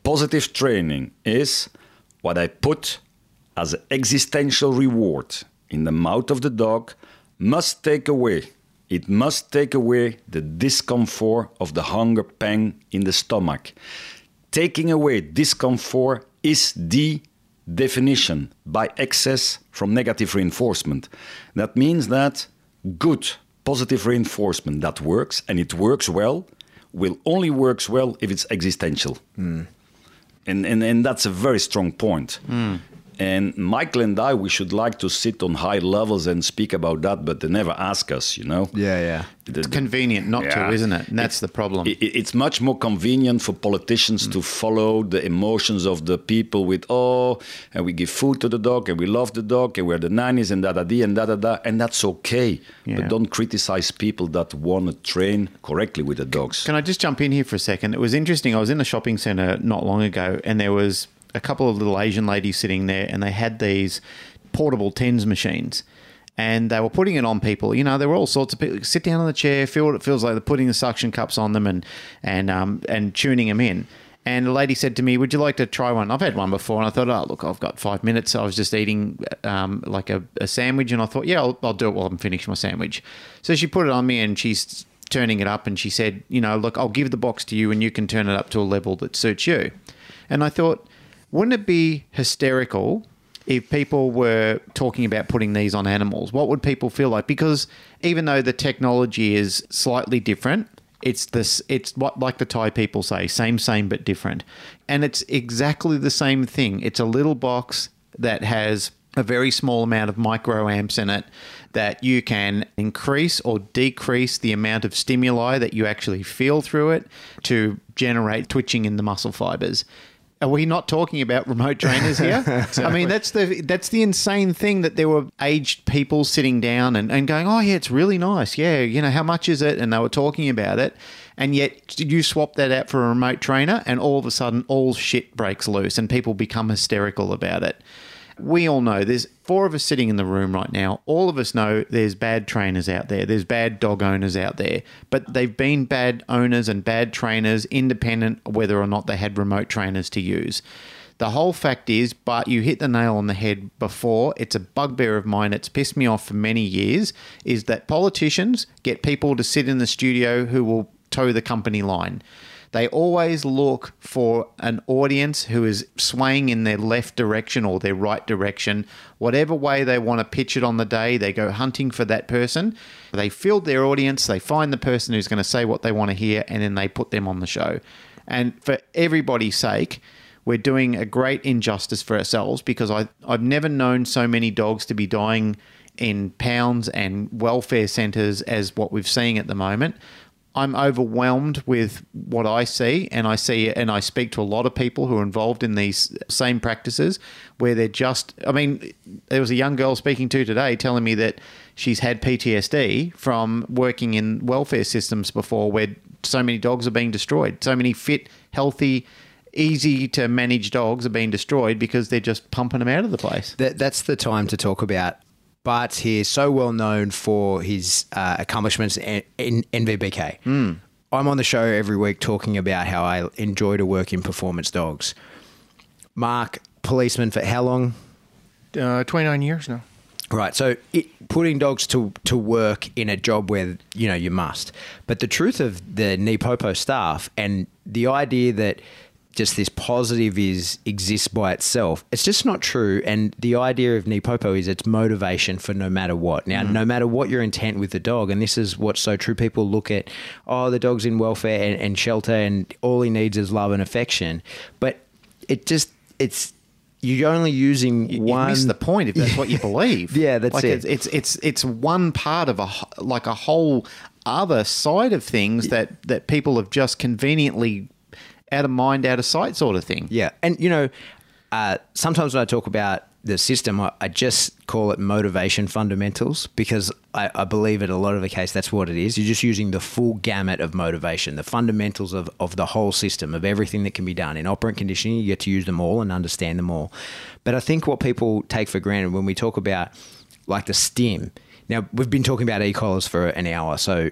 D: positive training is what I put as an existential reward in the mouth of the dog must take away. It must take away the discomfort of the hunger pang in the stomach. Taking away discomfort is the definition by excess from negative reinforcement. That means that good positive reinforcement that works and it works well will only works well if it's existential. Mm. And, and, and that's a very strong point. Mm. And Michael and I, we should like to sit on high levels and speak about that, but they never ask us, you know?
C: Yeah, yeah.
B: The, it's convenient not yeah. to, isn't it? And that's it, the problem.
D: It, it's much more convenient for politicians mm. to follow the emotions of the people with, oh, and we give food to the dog, and we love the dog, and we're the nannies, and da da da, and da da da. And that's okay. Yeah. But don't criticize people that want to train correctly with the dogs.
B: Can I just jump in here for a second? It was interesting. I was in a shopping center not long ago, and there was a couple of little Asian ladies sitting there, and they had these portable tens machines. And they were putting it on people. You know, there were all sorts of people. Sit down on the chair, feel what it feels like. They're putting the suction cups on them and and um, and tuning them in. And the lady said to me, "Would you like to try one?" I've had one before, and I thought, "Oh, look, I've got five minutes." I was just eating um, like a, a, sandwich, and I thought, "Yeah, I'll, I'll do it while I'm finishing my sandwich." So she put it on me, and she's turning it up, and she said, "You know, look, I'll give the box to you, and you can turn it up to a level that suits you." And I thought, wouldn't it be hysterical if people were talking about putting these on animals? What would people feel like? Because even though the technology is slightly different, it's this it's what like the Thai people say, same same but different. And it's exactly the same thing. It's a little box that has a very small amount of microamps in it that you can increase or decrease the amount of stimuli that you actually feel through it to generate twitching in the muscle fibers. Are we not talking about remote trainers here? exactly. (laughs) I mean, that's the that's the insane thing that there were aged people sitting down and, and going, oh yeah, it's really nice. Yeah, you know, how much is it? And they were talking about it. And yet you swap that out for a remote trainer and all of a sudden all shit breaks loose and people become hysterical about it we all know there's four of us sitting in the room right now. All of us know there's bad trainers out there, there's bad dog owners out there, but they've been bad owners and bad trainers, independent whether or not they had remote trainers to use. The whole fact is, but you hit the nail on the head before, it's a bugbear of mine, it's pissed me off for many years, is that politicians get people to sit in the studio who will toe the company line. They always look for an audience who is swaying in their left direction or their right direction. Whatever way they want to pitch it on the day, they go hunting for that person. They field their audience, they find the person who's going to say what they want to hear, and then they put them on the show. And for everybody's sake, we're doing a great injustice for ourselves because I, I've never known so many dogs to be dying in pounds and welfare centres as what we've seen at the moment I'm overwhelmed with what I see, and I see and I speak to a lot of people who are involved in these same practices where they're just. I mean, there was a young girl speaking to today telling me that she's had PTSD from working in welfare systems before, where so many dogs are being destroyed, so many fit, healthy. Easy to manage dogs are being destroyed because they're just pumping them out of the place.
C: That, that's the time to talk about. But he's so well known for his uh, accomplishments in, in NVBK. I'm on the show every week talking about how I enjoy to work in performance dogs. Mark, policeman for how long?
E: Uh, 29 years now.
C: Right. So it, putting dogs to, to work in a job where, you know, you must. But the truth of the Nepopo staff and the idea that just this positive is exists by itself, it's just not true. And the idea of Nepopo is it's motivation for no matter what. Now, mm. no matter what your intent with the dog, and this is what's so true, people look at, oh, the dog's in welfare and, and shelter and all he needs is love and affection. But it just, it's, you're only using
B: you,
C: one
B: you miss the point if that's what you believe. (laughs)
C: Yeah, that's
B: like
C: it.
B: It's, it's it's it's one part of a like a whole other side of things that that people have just conveniently out of mind, out of sight, sort of thing.
C: Yeah, and you know, uh, sometimes when I talk about the system, I, I just call it motivation fundamentals because I, I believe in a lot of the case that's what it is. You're just using the full gamut of motivation, the fundamentals of, of the whole system, of everything that can be done. In operant conditioning, you get to use them all and understand them all. But I think what people take for granted when we talk about like the stim, now we've been talking about e-collars for an hour, so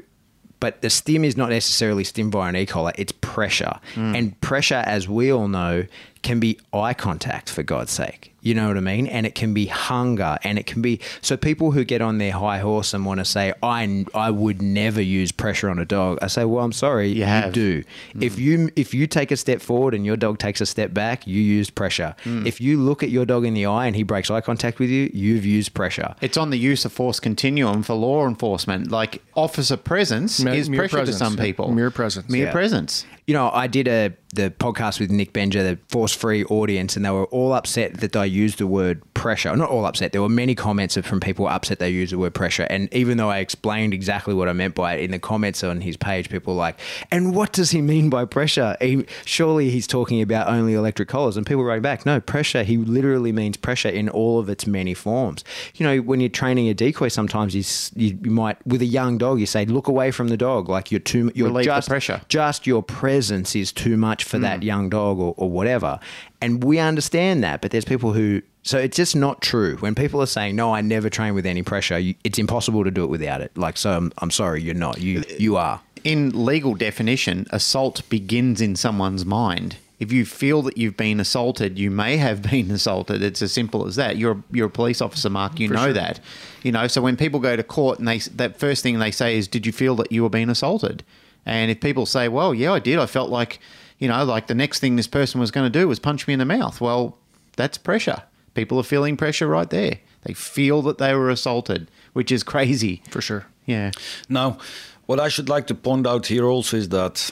C: but the stim is not necessarily stim via an e-collar it's pressure. Mm. And pressure as we all know can be eye contact for god's sake you know what i mean and it can be hunger and it can be so people who get on their high horse and want to say i i would never use pressure on a dog i say well i'm sorry you,
B: have.
C: do mm. if you if you take a step forward and your dog takes a step back you used pressure mm. if you look at your dog in the eye and he breaks eye contact with you you've used pressure
B: It's on the use of force continuum for law enforcement. Like officer presence
E: Me-
B: is
E: mere
B: pressure
E: presence,
B: to some people.
E: Mere presence.
B: Mere
C: Yeah.
B: presence.
C: You know, I did a the podcast with Nick Benja, the force free audience, and they were all upset that I used the word pressure. Not all upset. There were many comments from people upset they used the word pressure. And even though I explained exactly what I meant by it in the comments on his page, people were like, and what does he mean by pressure? He, surely he's talking about only electric collars. And people wrote back, no, pressure. He literally means pressure in all of its many forms. You know, when you're training a decoy, sometimes you, you, you might, with a young dog, you say, look away from the dog. Like you're too, you're
B: Relieve
C: just,
B: pressure.
C: just your presence is too much for that mm. young dog or, or whatever. And we understand that, but there's people who, so it's just not true. When people are saying, no, I never train with any pressure, you, it's impossible to do it without it. Like, so I'm, I'm sorry, you're not. You, you are.
B: In legal definition, assault begins in someone's mind. If you feel that you've been assaulted, you may have (laughs) been assaulted. It's as simple as that. You're you're a police officer, Mark. You know that. You know. So when people go to court and they that first thing they say is, "Did you feel that you were being assaulted?" And if people say, "Well, yeah, I did. I felt like, you know, like the next thing this person was going to do was punch me in the mouth." Well, that's pressure. People are feeling pressure right there. They feel that they were assaulted, which is crazy.
E: For sure.
B: Yeah.
D: Now, what I should like to point out here also is that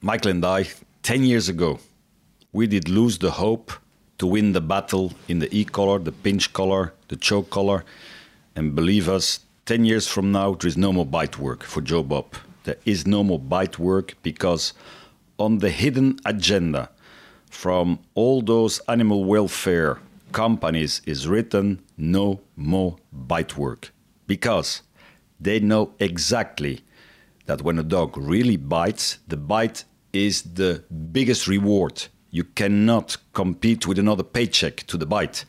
D: Michael and I, 10 years ago, we did lose the hope to win the battle in the e collar, the pinch collar, the choke collar. And believe us, 10 years from now, there is no more bite work for Joe Bob. There is no more bite work because on the hidden agenda from all those animal welfare companies is written no more bite work because they know exactly that when a dog really bites, the bite is the biggest reward. You cannot compete with another paycheck to the bite.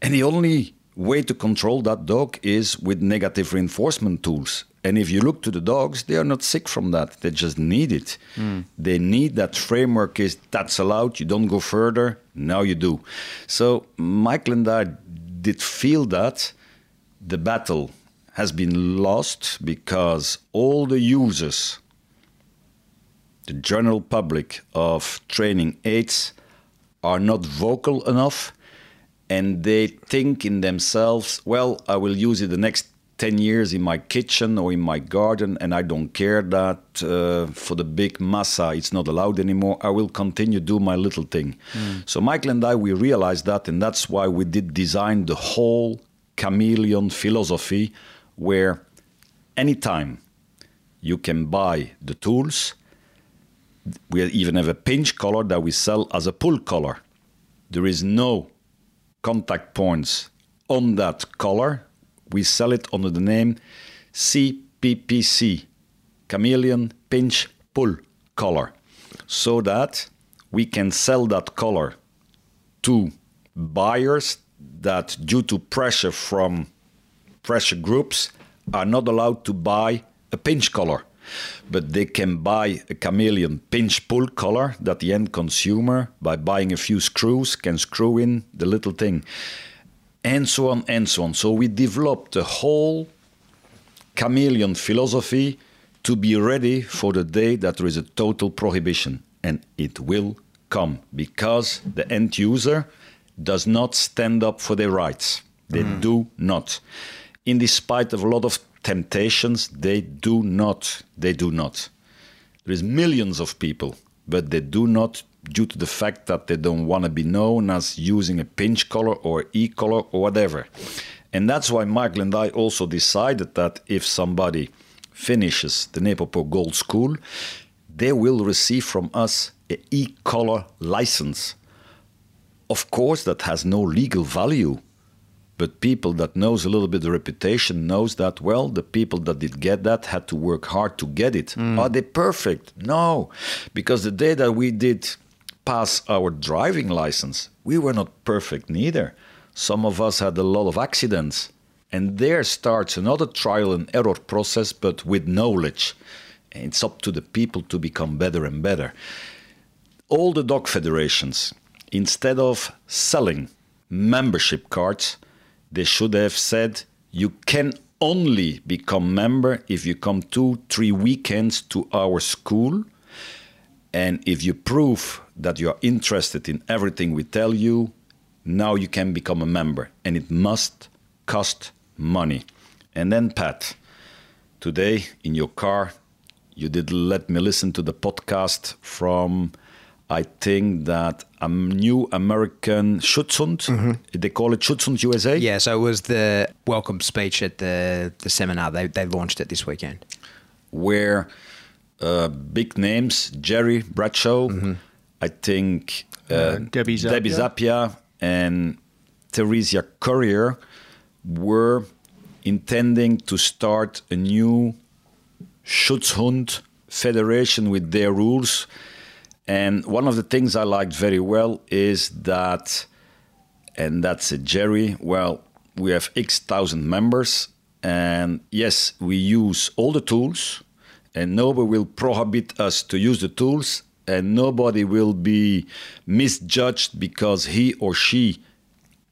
D: And the only way to control that dog is with negative reinforcement tools. And if you look to the dogs, they are not sick from that. They just need it. Hmm. They need that framework is that's allowed, you don't go further, now you do. So Michael and I did feel that the battle has been lost because all the users, the general public of training aids, are not vocal enough and they think in themselves, well, I will use it the next 10 years in my kitchen or in my garden, and I don't care that uh, for the big massa it's not allowed anymore. I will continue do my little thing. So Michael and I, we realized that, and that's why we did design the whole chameleon philosophy, where anytime you can buy the tools. We even have a pinch collar that we sell as a pull collar. There is no contact points on that collar. We sell it under the name CPPC, Chameleon Pinch Pull Collar, so that we can sell that collar to buyers that, due to pressure from pressure groups, are not allowed to buy a pinch collar. But they can buy a chameleon pinch pull collar that the end consumer, by buying a few screws, can screw in the little thing. And so on and so on. So we developed a whole chameleon philosophy to be ready for the day that there is a total prohibition. And it will come because the end user does not stand up for their rights. They mm. do not. In despite of a lot of temptations, they do not. They do not. There is millions of people, but they do not due to the fact that they don't want to be known as using a pinch collar or e-collar or whatever. And that's why Michael and I also decided that if somebody finishes the Nepopo Gold School, they will receive from us a e-collar license. Of course, that has no legal value, but people that knows a little bit the reputation knows that well the people that did get that had to work hard to get it mm. are they perfect no because the day that we did pass our driving license we were not perfect neither. Some of us had a lot of accidents and there starts another trial and error process but with knowledge. It's up to the people to become better and better. All the dog federations, instead of selling membership cards, they should have said you can only become member if you come two, three weekends to our school. And if you prove that you are interested in everything we tell you, now you can become a member. And it must cost money. And then, Pat, today in your car, you did let me listen to the podcast from, I think that a new American Schutzhund. They call it Schutzhund USA.
C: Yeah, so it was the welcome speech at the, the seminar. They, they launched it this weekend.
D: where uh, big names, Jerry Bradshaw, I think uh,
E: Uh, Debbie Zappia.
D: Debbie Zappia and Theresia Courier were intending to start a new Schutzhund federation with their rules. And one of the things I liked very well is that, and that's it, Jerry. Well, we have X thousand members, and yes, we use all the tools, and nobody will prohibit us to use the tools, and nobody will be misjudged because he or she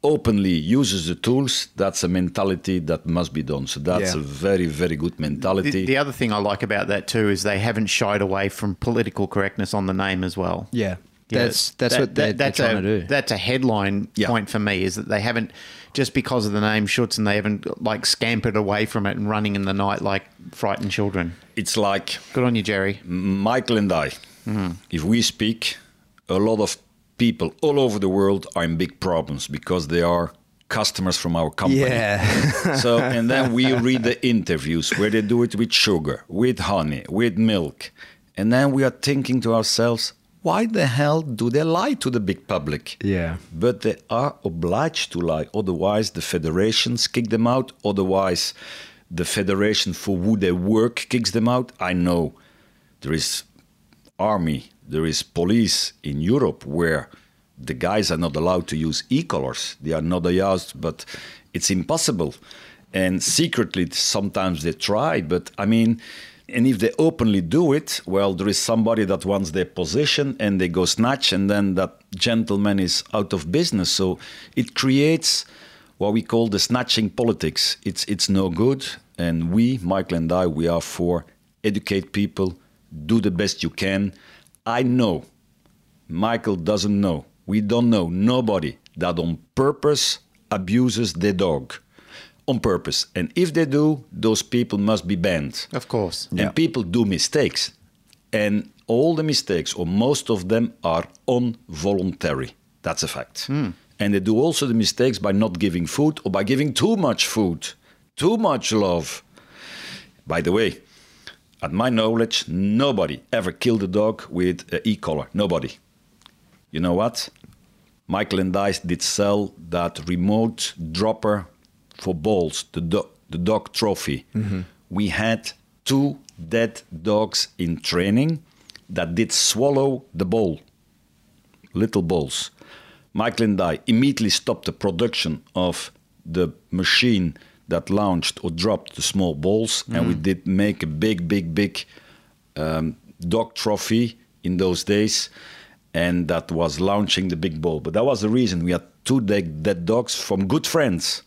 D: openly uses the tools. That's a mentality that must be done. So that's
C: Yeah.
D: a very, very good mentality.
B: The, the other thing I like about that too is they haven't shied away from political correctness on the name as well.
C: Yeah.
B: Yeah,
C: That's that's
B: that-
C: what they're,
B: that- that's
C: they're
B: a,
C: trying to do.
B: That's a headline
D: Yeah.
B: point for me is that they haven't just because of the name Schutzhund they haven't like scampered away from it and running in the night like frightened children.
D: it's like
B: Good on you, Jerry.
D: Michael and I, if we speak, a lot of people all over the world are in big problems because they are customers from our company.
C: yeah.
D: so and then we (laughs) read the interviews where they do it with sugar, with honey, with milk, and then we are thinking to ourselves, why the hell do they lie to the big public?
C: Yeah.
D: But they are obliged to lie, otherwise the federations kick them out. Otherwise, the federation for who they work kicks them out. I know there is army, there is police in Europe where the guys are not allowed to use e-collars. They are not allowed, but it's impossible. And secretly, sometimes they try, but I mean, and if they openly do it, well, there is somebody that wants their position and they go snatch, and then that gentleman is out of business. So it creates what we call the snatching politics. It's it's no good, and we, Michael and I, we are for educate people, do the best you can. I know, Michael doesn't know. We don't know nobody that on purpose abuses their dog. On purpose. And if they do, those people must be banned.
B: Of course.
D: And people do mistakes. And all the mistakes, or most of them, are involuntary. That's a fact. Hmm. And they do also the mistakes by not giving food or by giving too much food, too much love. By the way, at my knowledge, nobody ever killed a dog with an e-collar. Nobody. You know what? Michael and I did sell that remote dropper for balls, the, do- the dog trophy. Mm-hmm. We had two dead dogs in training that did swallow the ball, little balls. Michael and I immediately stopped the production of the machine that launched or dropped the small balls, and we did make a big, big, big um, dog trophy in those days, and that was launching the big ball. But that was the reason we had two dead, dead dogs from good friends.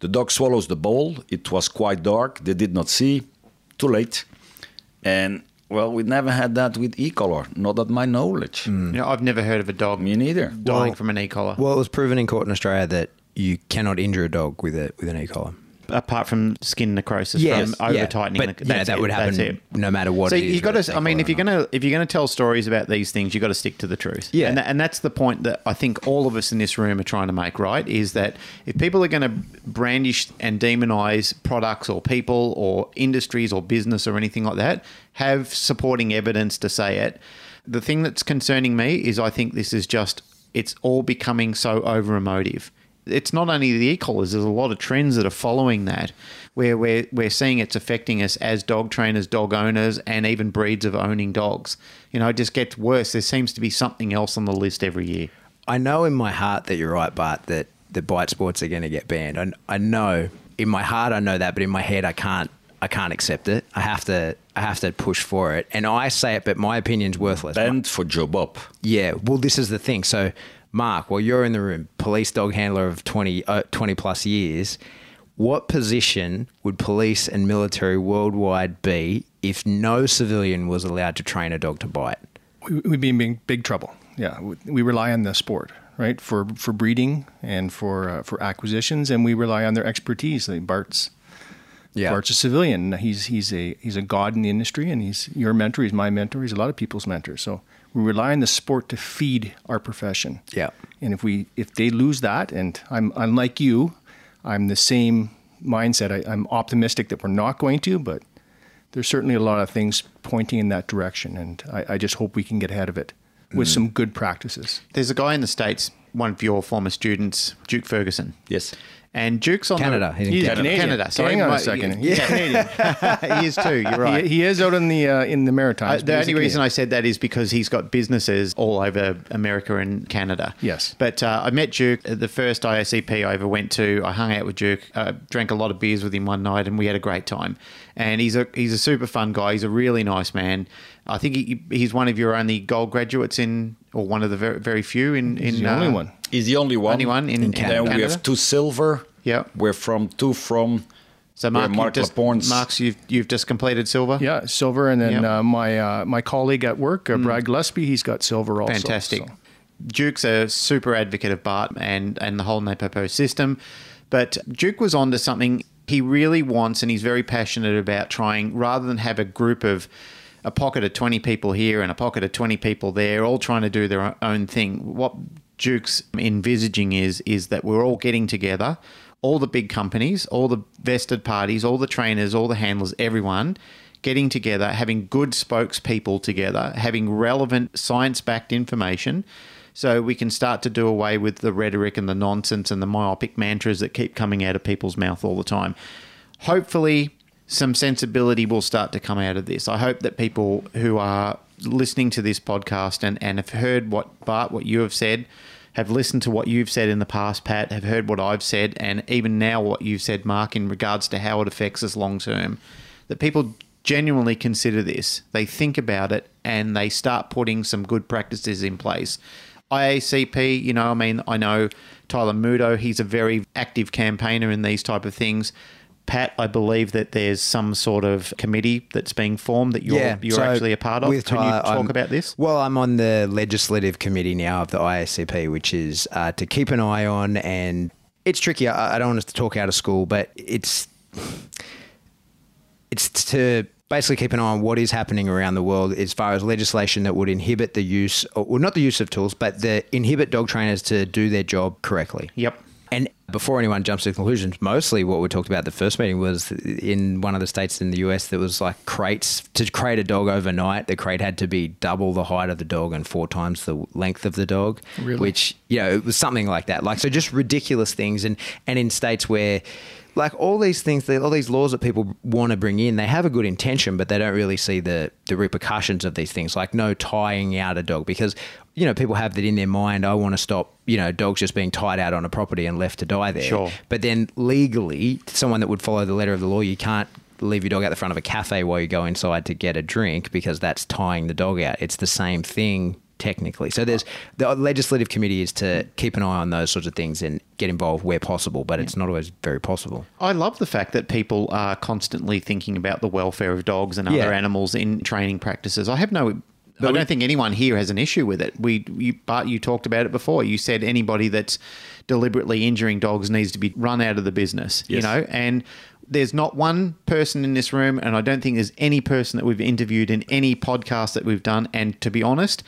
D: The dog swallows the ball. It was quite dark. They did not see. Too late. And well, we never had that with e-collar, not at my knowledge.
B: You know, I've never heard of a dog
D: Me neither.
B: dying
C: Well-
B: from an e-collar.
C: Well, it was proven in court in Australia that you cannot injure a dog with a with an e-collar.
B: Apart from skin necrosis
C: Yes,
B: from over
C: yeah.
B: tightening.
C: But,
B: the,
C: yeah, that
B: it,
C: would happen no matter what
B: So
C: it is,
B: you got to. I mean, if you're gonna if you're gonna tell stories about these things, you got to stick to the truth.
C: Yeah.
B: and, that, and that's the point that I think all of us in this room are trying to make. Right, is that if people are going to brandish and demonize products or people or industries or business or anything like that, have supporting evidence to say it. The thing that's concerning me is I think this is just it's all becoming so over emotive it's not only the e-collars. There's a lot of trends that are following that, where we're we're seeing it's affecting us as dog trainers, dog owners, and even breeds of owning dogs. You know, it just gets worse. There seems to be something else on the list every year.
C: I know in my heart that you're right, Bart, that the bite sports are going to get banned. I, I know in my heart I know that, but in my head I can't. I can't accept it. I have to. I have to push for it, and I say it, but my opinion's worthless.
D: Banned for Joe Bob.
C: Yeah, well, this is the thing. So, Mark, while you're in the room, police dog handler of 20, uh, 20 plus years, what position would police and military worldwide be if no civilian was allowed to train a dog to bite?
E: we, we'd be in big, big trouble. Yeah, we, rely on the sport, right, for for breeding and for uh, for acquisitions, and we rely on their expertise. Like Bart's, Bart's a civilian. He's he's a he's a god in the industry, and he's your mentor. He's my mentor. He's a lot of people's mentor. So we rely on the sport to feed our profession.
C: Yeah.
E: And if we if they lose that, and I'm unlike you, I'm the same mindset. I, I'm optimistic that we're not going to, but there's certainly a lot of things pointing in that direction, and I, I just hope we can get ahead of it with mm. some good practices.
B: There's a guy in the states, one of your former students, Duke Ferguson,
D: Yes.
B: And Duke's on
C: Canada.
B: The,
C: He's in
B: he's
C: Canada.
E: Canadian.
B: Canada. So
E: Hang
B: he
E: on a
B: might-
E: second.
B: Yeah,
E: Canadian. (laughs)
B: he is too. You're (laughs) right.
E: He, he is out in the uh, in the
B: Uh,
E: Maritimes.
B: the only reason I said that is because he's got businesses all over America and Canada.
E: Yes.
B: But uh, I met Duke at the first ISCP I ever went to. I hung out with Duke, uh, drank a lot of beers with him one night, and we had a great time. And he's a he's a super fun guy. He's a really nice man. I think he, he's one of your only gold graduates in, or one of the very, very few in. in
E: He's the
B: uh,
E: only one.
D: He's the only one.
B: Only one in, in
D: Then we have two silver.
B: Yeah.
D: We're from two from.
B: So Mark, you've
D: Mark
B: just,
D: Laporte's-
B: Mark's, you've you've just completed silver.
E: Yeah, silver, and then
B: Yep.
E: uh, my uh, my colleague at work, uh, Brad Gillespie, he's got silver also.
B: Fantastic.
E: so.
B: Duke's a super advocate of Bart and, and the whole Nepopo system. But Duke was onto something he really wants and he's very passionate about trying, rather than have a group of a pocket of 20 people here and a pocket of 20 people there, all trying to do their own thing. What Duke's envisaging is is that we're all getting together, all the big companies, all the vested parties, all the trainers, all the handlers, everyone getting together, having good spokespeople together, having relevant science backed information. So we can start to do away with the rhetoric and the nonsense and the myopic mantras that keep coming out of people's mouth all the time. Hopefully, some sensibility will start to come out of this. I hope that people who are listening to this podcast and, and have heard what Bart, what you have said, have listened to what you've said in the past, Pat, have heard what I've said, and even now what you've said, Mark, in regards to how it affects us long term, that people genuinely consider this. They think about it and they start putting some good practices in place. IACP, you know, I mean, I know Tyler Muto, he's a very active campaigner in these type of things. Pat, I believe that there's some sort of committee that's being formed that you're you're
C: so
B: actually a part of.
C: with
B: Can you talk
C: I'm-
B: about this?
C: Well, I'm on the legislative committee now of the IACP, which is uh, to keep an eye on, and it's tricky. I, I don't want us to talk out of school, but it's it's to basically keep an eye on what is happening around the world as far as legislation that would inhibit the use, or well, not the use of tools, but the inhibit dog trainers to do their job correctly.
B: Yep.
C: And before anyone jumps to conclusions, mostly what we talked about at the first meeting was in one of the states in the US that was like crates to crate a dog overnight. The crate had to be double the height of the dog and four times the length of the dog,
E: Really?
C: which you know it was something like that. Like so, just ridiculous things. And and in states where like all these things, all these laws that people want to bring in, they have a good intention, but they don't really see the the repercussions of these things, like no tying out a dog, because you know people have that in their mind. I want to stop, you know, dogs just being tied out on a property and left to die there.
B: Sure.
C: But then legally, someone that would follow the letter of the law, you can't leave your dog out the front of a cafe while you go inside to get a drink because that's tying the dog out. It's the same thing technically. So there's the legislative committee is to keep an eye on those sorts of things and get involved where possible, but it's not always very possible.
B: I love the fact that people are constantly thinking about the welfare of dogs and other
C: Yeah.
B: animals in training practices. I have no. I don't think anyone here has an issue with it. We, you, Bart, you talked about it before. You said anybody that's deliberately injuring dogs needs to be run out of the business. You know, and there's not one person in this room, and I don't think there's any person that we've interviewed in any podcast that we've done. And to be honest,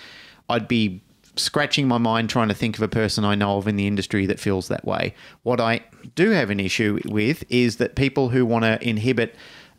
B: I'd be scratching my mind trying to think of a person I know of in the industry that feels that way. What I do have an issue with is that people who want to inhibit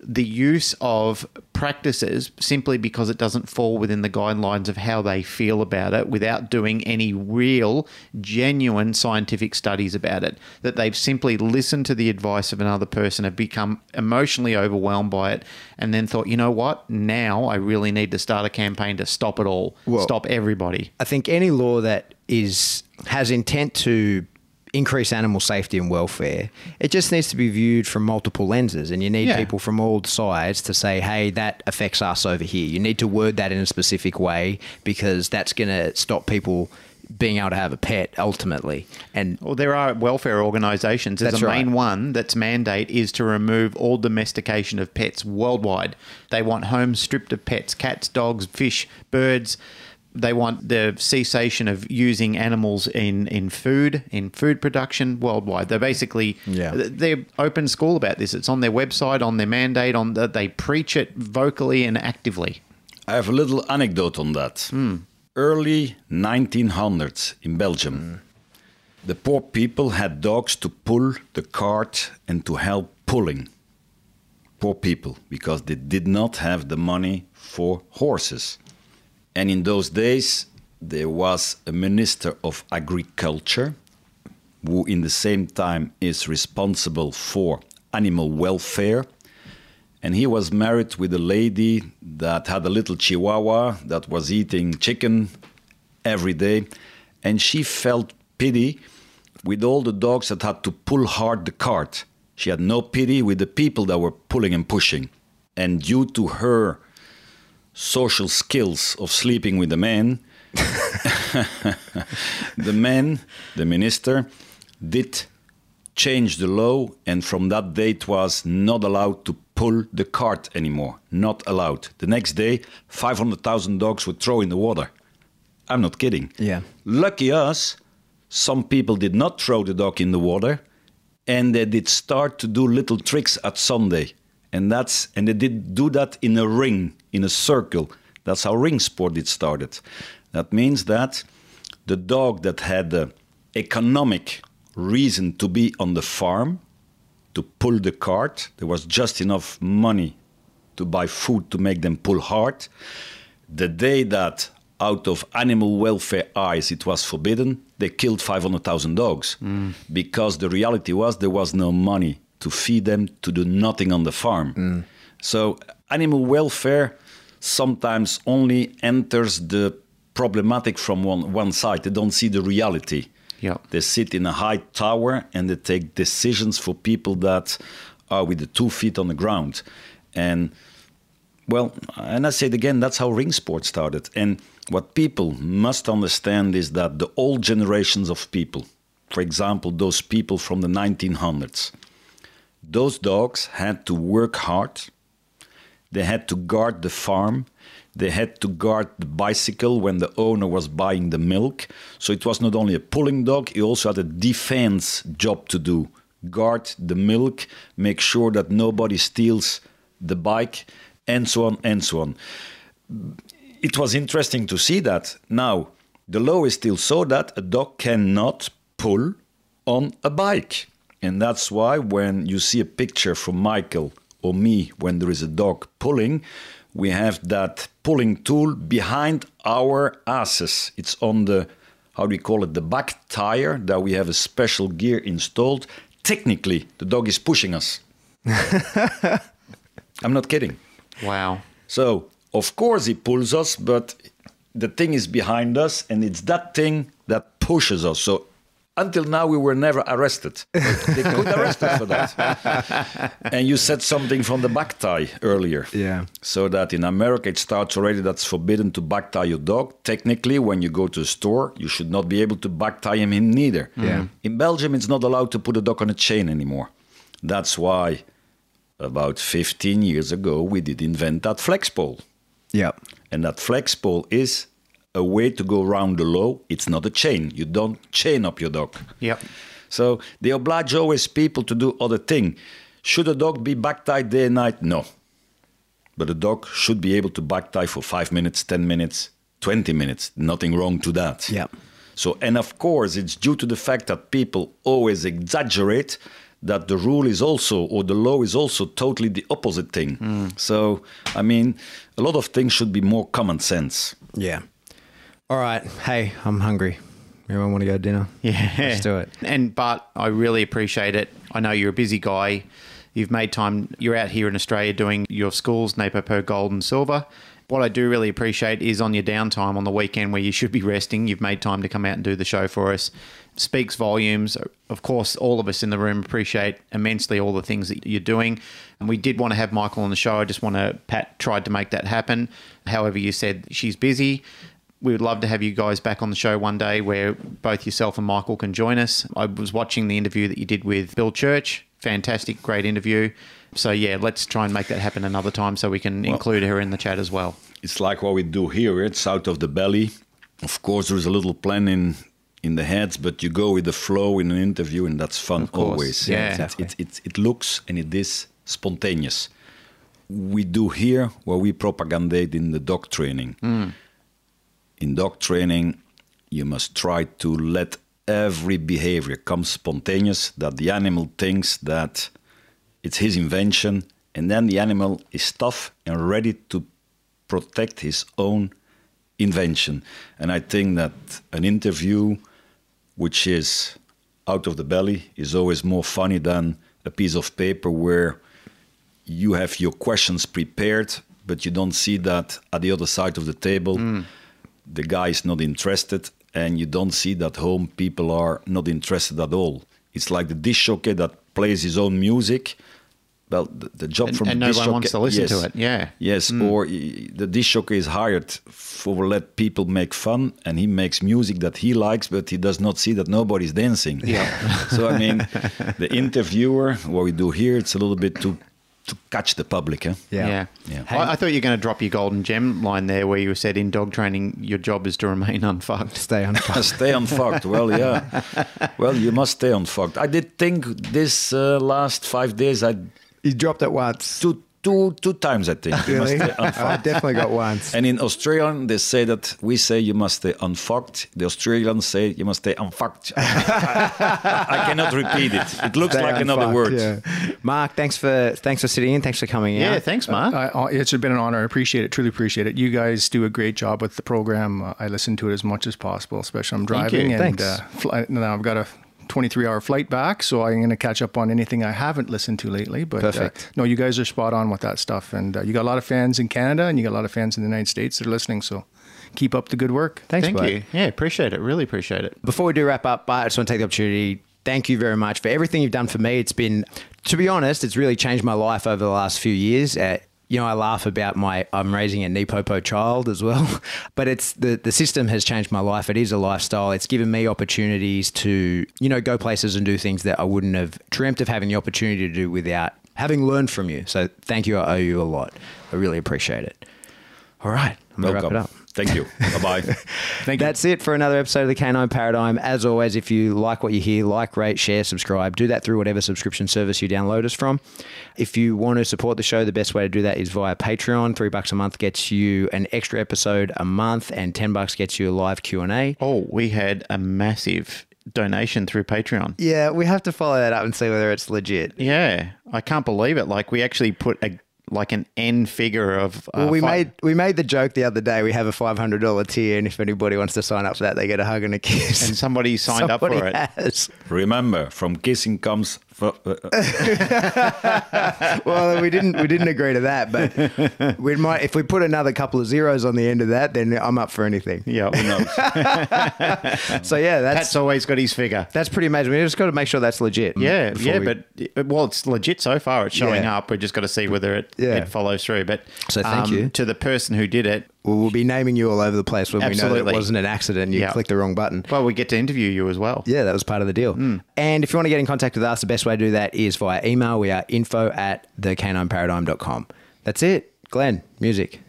B: the use of practices simply because it doesn't fall within the guidelines of how they feel about it without doing any real, genuine scientific studies about it. That they've simply listened to the advice of another person, have become emotionally overwhelmed by it, and then thought, you know what, now I really need to start a campaign to stop it all,
C: Well-
B: stop everybody.
C: I think any law that is has intent to increase animal safety and welfare, it just needs to be viewed from multiple lenses, and you need
B: Yeah.
C: people from all sides to say, "Hey, that affects us over here." You need to word that in a specific way because that's going to stop people being able to have a pet ultimately. And
B: Well, there are welfare organisations. There's a
C: right.
B: main one that's mandate is to remove all domestication of pets worldwide. They want homes stripped of pets, cats, dogs, fish, birds. They want the cessation of using animals in, in food, in food production worldwide. They're basically
C: Yeah.
B: they're open school about this. It's on their website, on their mandate, on the, they preach it vocally and actively.
D: I have a little anecdote on that. Hmm. Early 1900s in Belgium, hmm. the poor people had dogs to pull the cart and to help pulling. Poor people, because they did not have the money for horses. And in those days, there was a minister of agriculture who, in the same time, is responsible for animal welfare. And he was married with a lady that had a little chihuahua that was eating chicken every day. And she felt pity with all the dogs that had to pull hard the cart. She had no pity with the people that were pulling and pushing. And due to her social skills of sleeping with the man, (laughs) the man the minister did change the law, and from that date was not allowed to pull the cart anymore. Not allowed. The next day, 500,000 dogs would throw in the water. I'm not kidding.
C: Yeah.
D: Lucky us, some people did not throw the dog in the water, and they did start to do little tricks at Sunday, and that's and they did do that in a ring, in a circle. That's how ring sport did started. That means that the dog that had the economic reason to be on the farm to pull the cart. There was just enough money to buy food to make them pull hard. The day that, out of animal welfare eyes, it was forbidden, they killed 500,000 dogs mm. because the reality was there was no money to feed them, to do nothing on the farm. Mm. So, animal welfare sometimes only enters the problematic from one, one side. They don't see the reality.
B: Yeah.
D: They sit in a high tower and they take decisions for people that are with the two feet on the ground. And well, and I say it again, that's how ring sport started. And what people must understand is that the old generations of people, for example, those people from the 1900s, those dogs had to work hard. They had to guard the farm. They had to guard the bicycle when the owner was buying the milk. So it was not only a pulling dog, he also had a defense job to do guard the milk, make sure that nobody steals the bike, and so on and so on. It was interesting to see that. Now, the law is still so that a dog cannot pull on a bike. And that's why when you see a picture from Michael or me when there is a dog pulling, we have that pulling tool behind our asses. It's on the, how do we call it, the back tire that we have a special gear installed. Technically, the dog is pushing us. (laughs) I'm not kidding.
B: Wow.
D: So, of course, he pulls us, but the thing is behind us, and it's that thing that pushes us. So, until now, we were never arrested. (laughs) they could arrest us for that. and you said something from the back tie earlier.
C: Yeah.
D: So that in America, it starts already that's forbidden to back tie your dog. Technically, when you go to a store, you should not be able to back tie him in neither.
C: Yeah. Mm-hmm.
D: In Belgium, it's not allowed to put a dog on a chain anymore. That's why about 15 years ago, we did invent that flex pole.
C: Yep.
D: And that flex pole is a way to go around the law. It's not a chain. You don't chain up your dog.
B: Yep.
D: So they oblige always people to do other thing. Should a dog be back tied day and night? No. But a dog should be able to back tie for five minutes, 10 minutes, 20 minutes. Nothing wrong to that.
C: Yep.
D: So, and of course, it's due to the fact that people always exaggerate that the rule is also, or the law is also totally the opposite thing. Hmm. So, I mean, a lot of things should be more common sense.
C: Yeah. All right. Hey, I'm hungry. Everyone want to go to dinner?
B: Yeah.
C: Let's do it.
B: And Bart, I really appreciate it. I know you're a busy guy. You've made time. You're out here in Australia doing your schools, Nepopo Gold and Silver. What I do really appreciate is on your downtime on the weekend where you should be (laughs) resting, you've made time to come out and do the show for us. Speaks volumes. Of course, all of us in the room appreciate immensely all the things that you're doing. And we did want to have Michael on the show. I just want to, Pat tried to make that happen. However, you said she's busy we would love to have you guys back on the show one day where both yourself and Michael can join us. I was watching the interview that you did with Bill Church. Fantastic, great interview. So, yeah, let's try and make that happen another time so we can include her in the chat as well.
D: It's like what we do here. It's out of the belly. Of course, there's a little plan in in the heads, but you go with the flow in an interview, and that's fun always.
B: Yeah.
D: It, it, it, it looks and it is spontaneous. We do here what we propagandate in the dog training. Hmm. In dog training, you must try to let every behavior come spontaneous, that the animal thinks that it's his invention, and then the animal is tough and ready to protect his own invention. And I think that an interview which is out of the belly is always more funny than a piece of paper where you have your questions prepared, but you don't see that at the other side of the table, hmm. The guy is not interested, and you don't see that home people are not interested at all. It's like the disc jockey that plays his own music. Well, the, the job
B: And-
D: from
B: and
D: the
B: no one wants
D: jockey-
B: to listen
D: yes.
B: to it, yeah.
D: Yes, hmm. or the disc jockey is hired for let people make fun, and he makes music that he likes, but he does not see that nobody's dancing.
B: Yeah. (laughs)
D: so I mean, the interviewer, what we do here, it's a little bit to to catch the public. Eh?
B: Yeah.
D: Yeah.
B: I, I thought you were going to drop your golden gem line there where you said in dog training, your job is to remain (laughs) unfucked.
C: Stay unfucked. (laughs)
D: stay unfucked. Well, yeah. Well, you must stay unfucked. I did think this uh, last five days, I
C: you dropped it once.
D: two two two times. I think you must
C: Really?
D: stay (laughs)
C: I definitely got once.
D: And in Australian, they say that we say you must stay unfucked. The Australians say you must stay unfucked. (laughs) I cannot repeat it. It looks
C: Stay
D: like another word.
C: yeah. Mark, thanks for thanks for sitting in. Thanks for coming
B: Yeah,
C: out.
B: thanks, Mark.
E: I, I- it's been an honor. I appreciate it. Truly appreciate it. You guys do a great job with the program. Uh, I listen to it as much as possible, especially I'm
B: Thank
E: driving
B: you.
E: and uh, fly, now I've got a 23 hour flight back, so I'm going to catch up on anything I haven't listened to lately. But uh,
C: Perfect.
E: no, you guys are spot on with that stuff, and uh, you got a lot of fans in Canada, and you got a lot of fans in the United States that are listening. So keep up the good work.
C: Thanks,
B: Thank
C: bud.
B: you. Yeah, appreciate it. Really appreciate it.
C: Before we do wrap up, I just want to take the opportunity. Thank you very much for everything you've done for me. It's been, to be honest, it's really changed my life over the last few years. Uh, you know, I laugh about my I'm raising a Nepopo child as well, (laughs) but it's the the system has changed my life. It is a lifestyle. It's given me opportunities to you know go places and do things that I wouldn't have dreamt of having the opportunity to do without having learned from you. So thank you. I owe you a lot. I really appreciate it. All right, I'm gonna wrap it up.
D: Thank you. Bye bye. (laughs)
E: Thank you.
C: That's it for another episode of the Canine Paradigm. As always, if you like what you hear, like, rate, share, subscribe. Do that through whatever subscription service you download us from. If you want to support the show, the best way to do that is via Patreon. Three bucks a month gets you an extra episode a month, and ten bucks gets you a live Q and A.
B: Oh, we had a massive donation through Patreon.
C: Yeah, we have to follow that up and see whether it's legit.
B: Yeah, I can't believe it. Like we actually put a like an N figure of. Uh,
C: Well, we
B: fi-
C: made we made the joke the other day. We have a five hundred dollar tier, and if anybody wants to sign up for that, they get a hug and a kiss.
B: and somebody signed up
C: Somebody
B: for it.
C: has.
D: Remember, from kissing comes. F- uh, (laughs)
C: Well, we didn't we didn't agree to that, but we might if we put another couple of zeros on the end of that, then I'm up for anything.
B: Yeah,
D: who knows? (laughs)
C: So yeah, that's
B: Pat's always got his figure.
C: that's pretty amazing. We just got to make sure that's legit.
B: Yeah, yeah,
C: we-
B: but well, it's legit so far. It's showing
C: Yeah.
B: up. We just got to see whether it,
C: Yeah.
B: it follows through. But um,
C: So thank you.
B: to the person who did it.
C: Well, we'll be naming you all over the place when we know that it wasn't an accident. You
B: Yeah.
C: clicked the wrong button.
B: Well, we get to interview you as well.
C: Yeah, that was part of the deal.
B: Hmm.
C: And if you want to get in contact with us, the best way to do that is via email. We are info at thecanineparadigm.com. That's it. Glenn, music.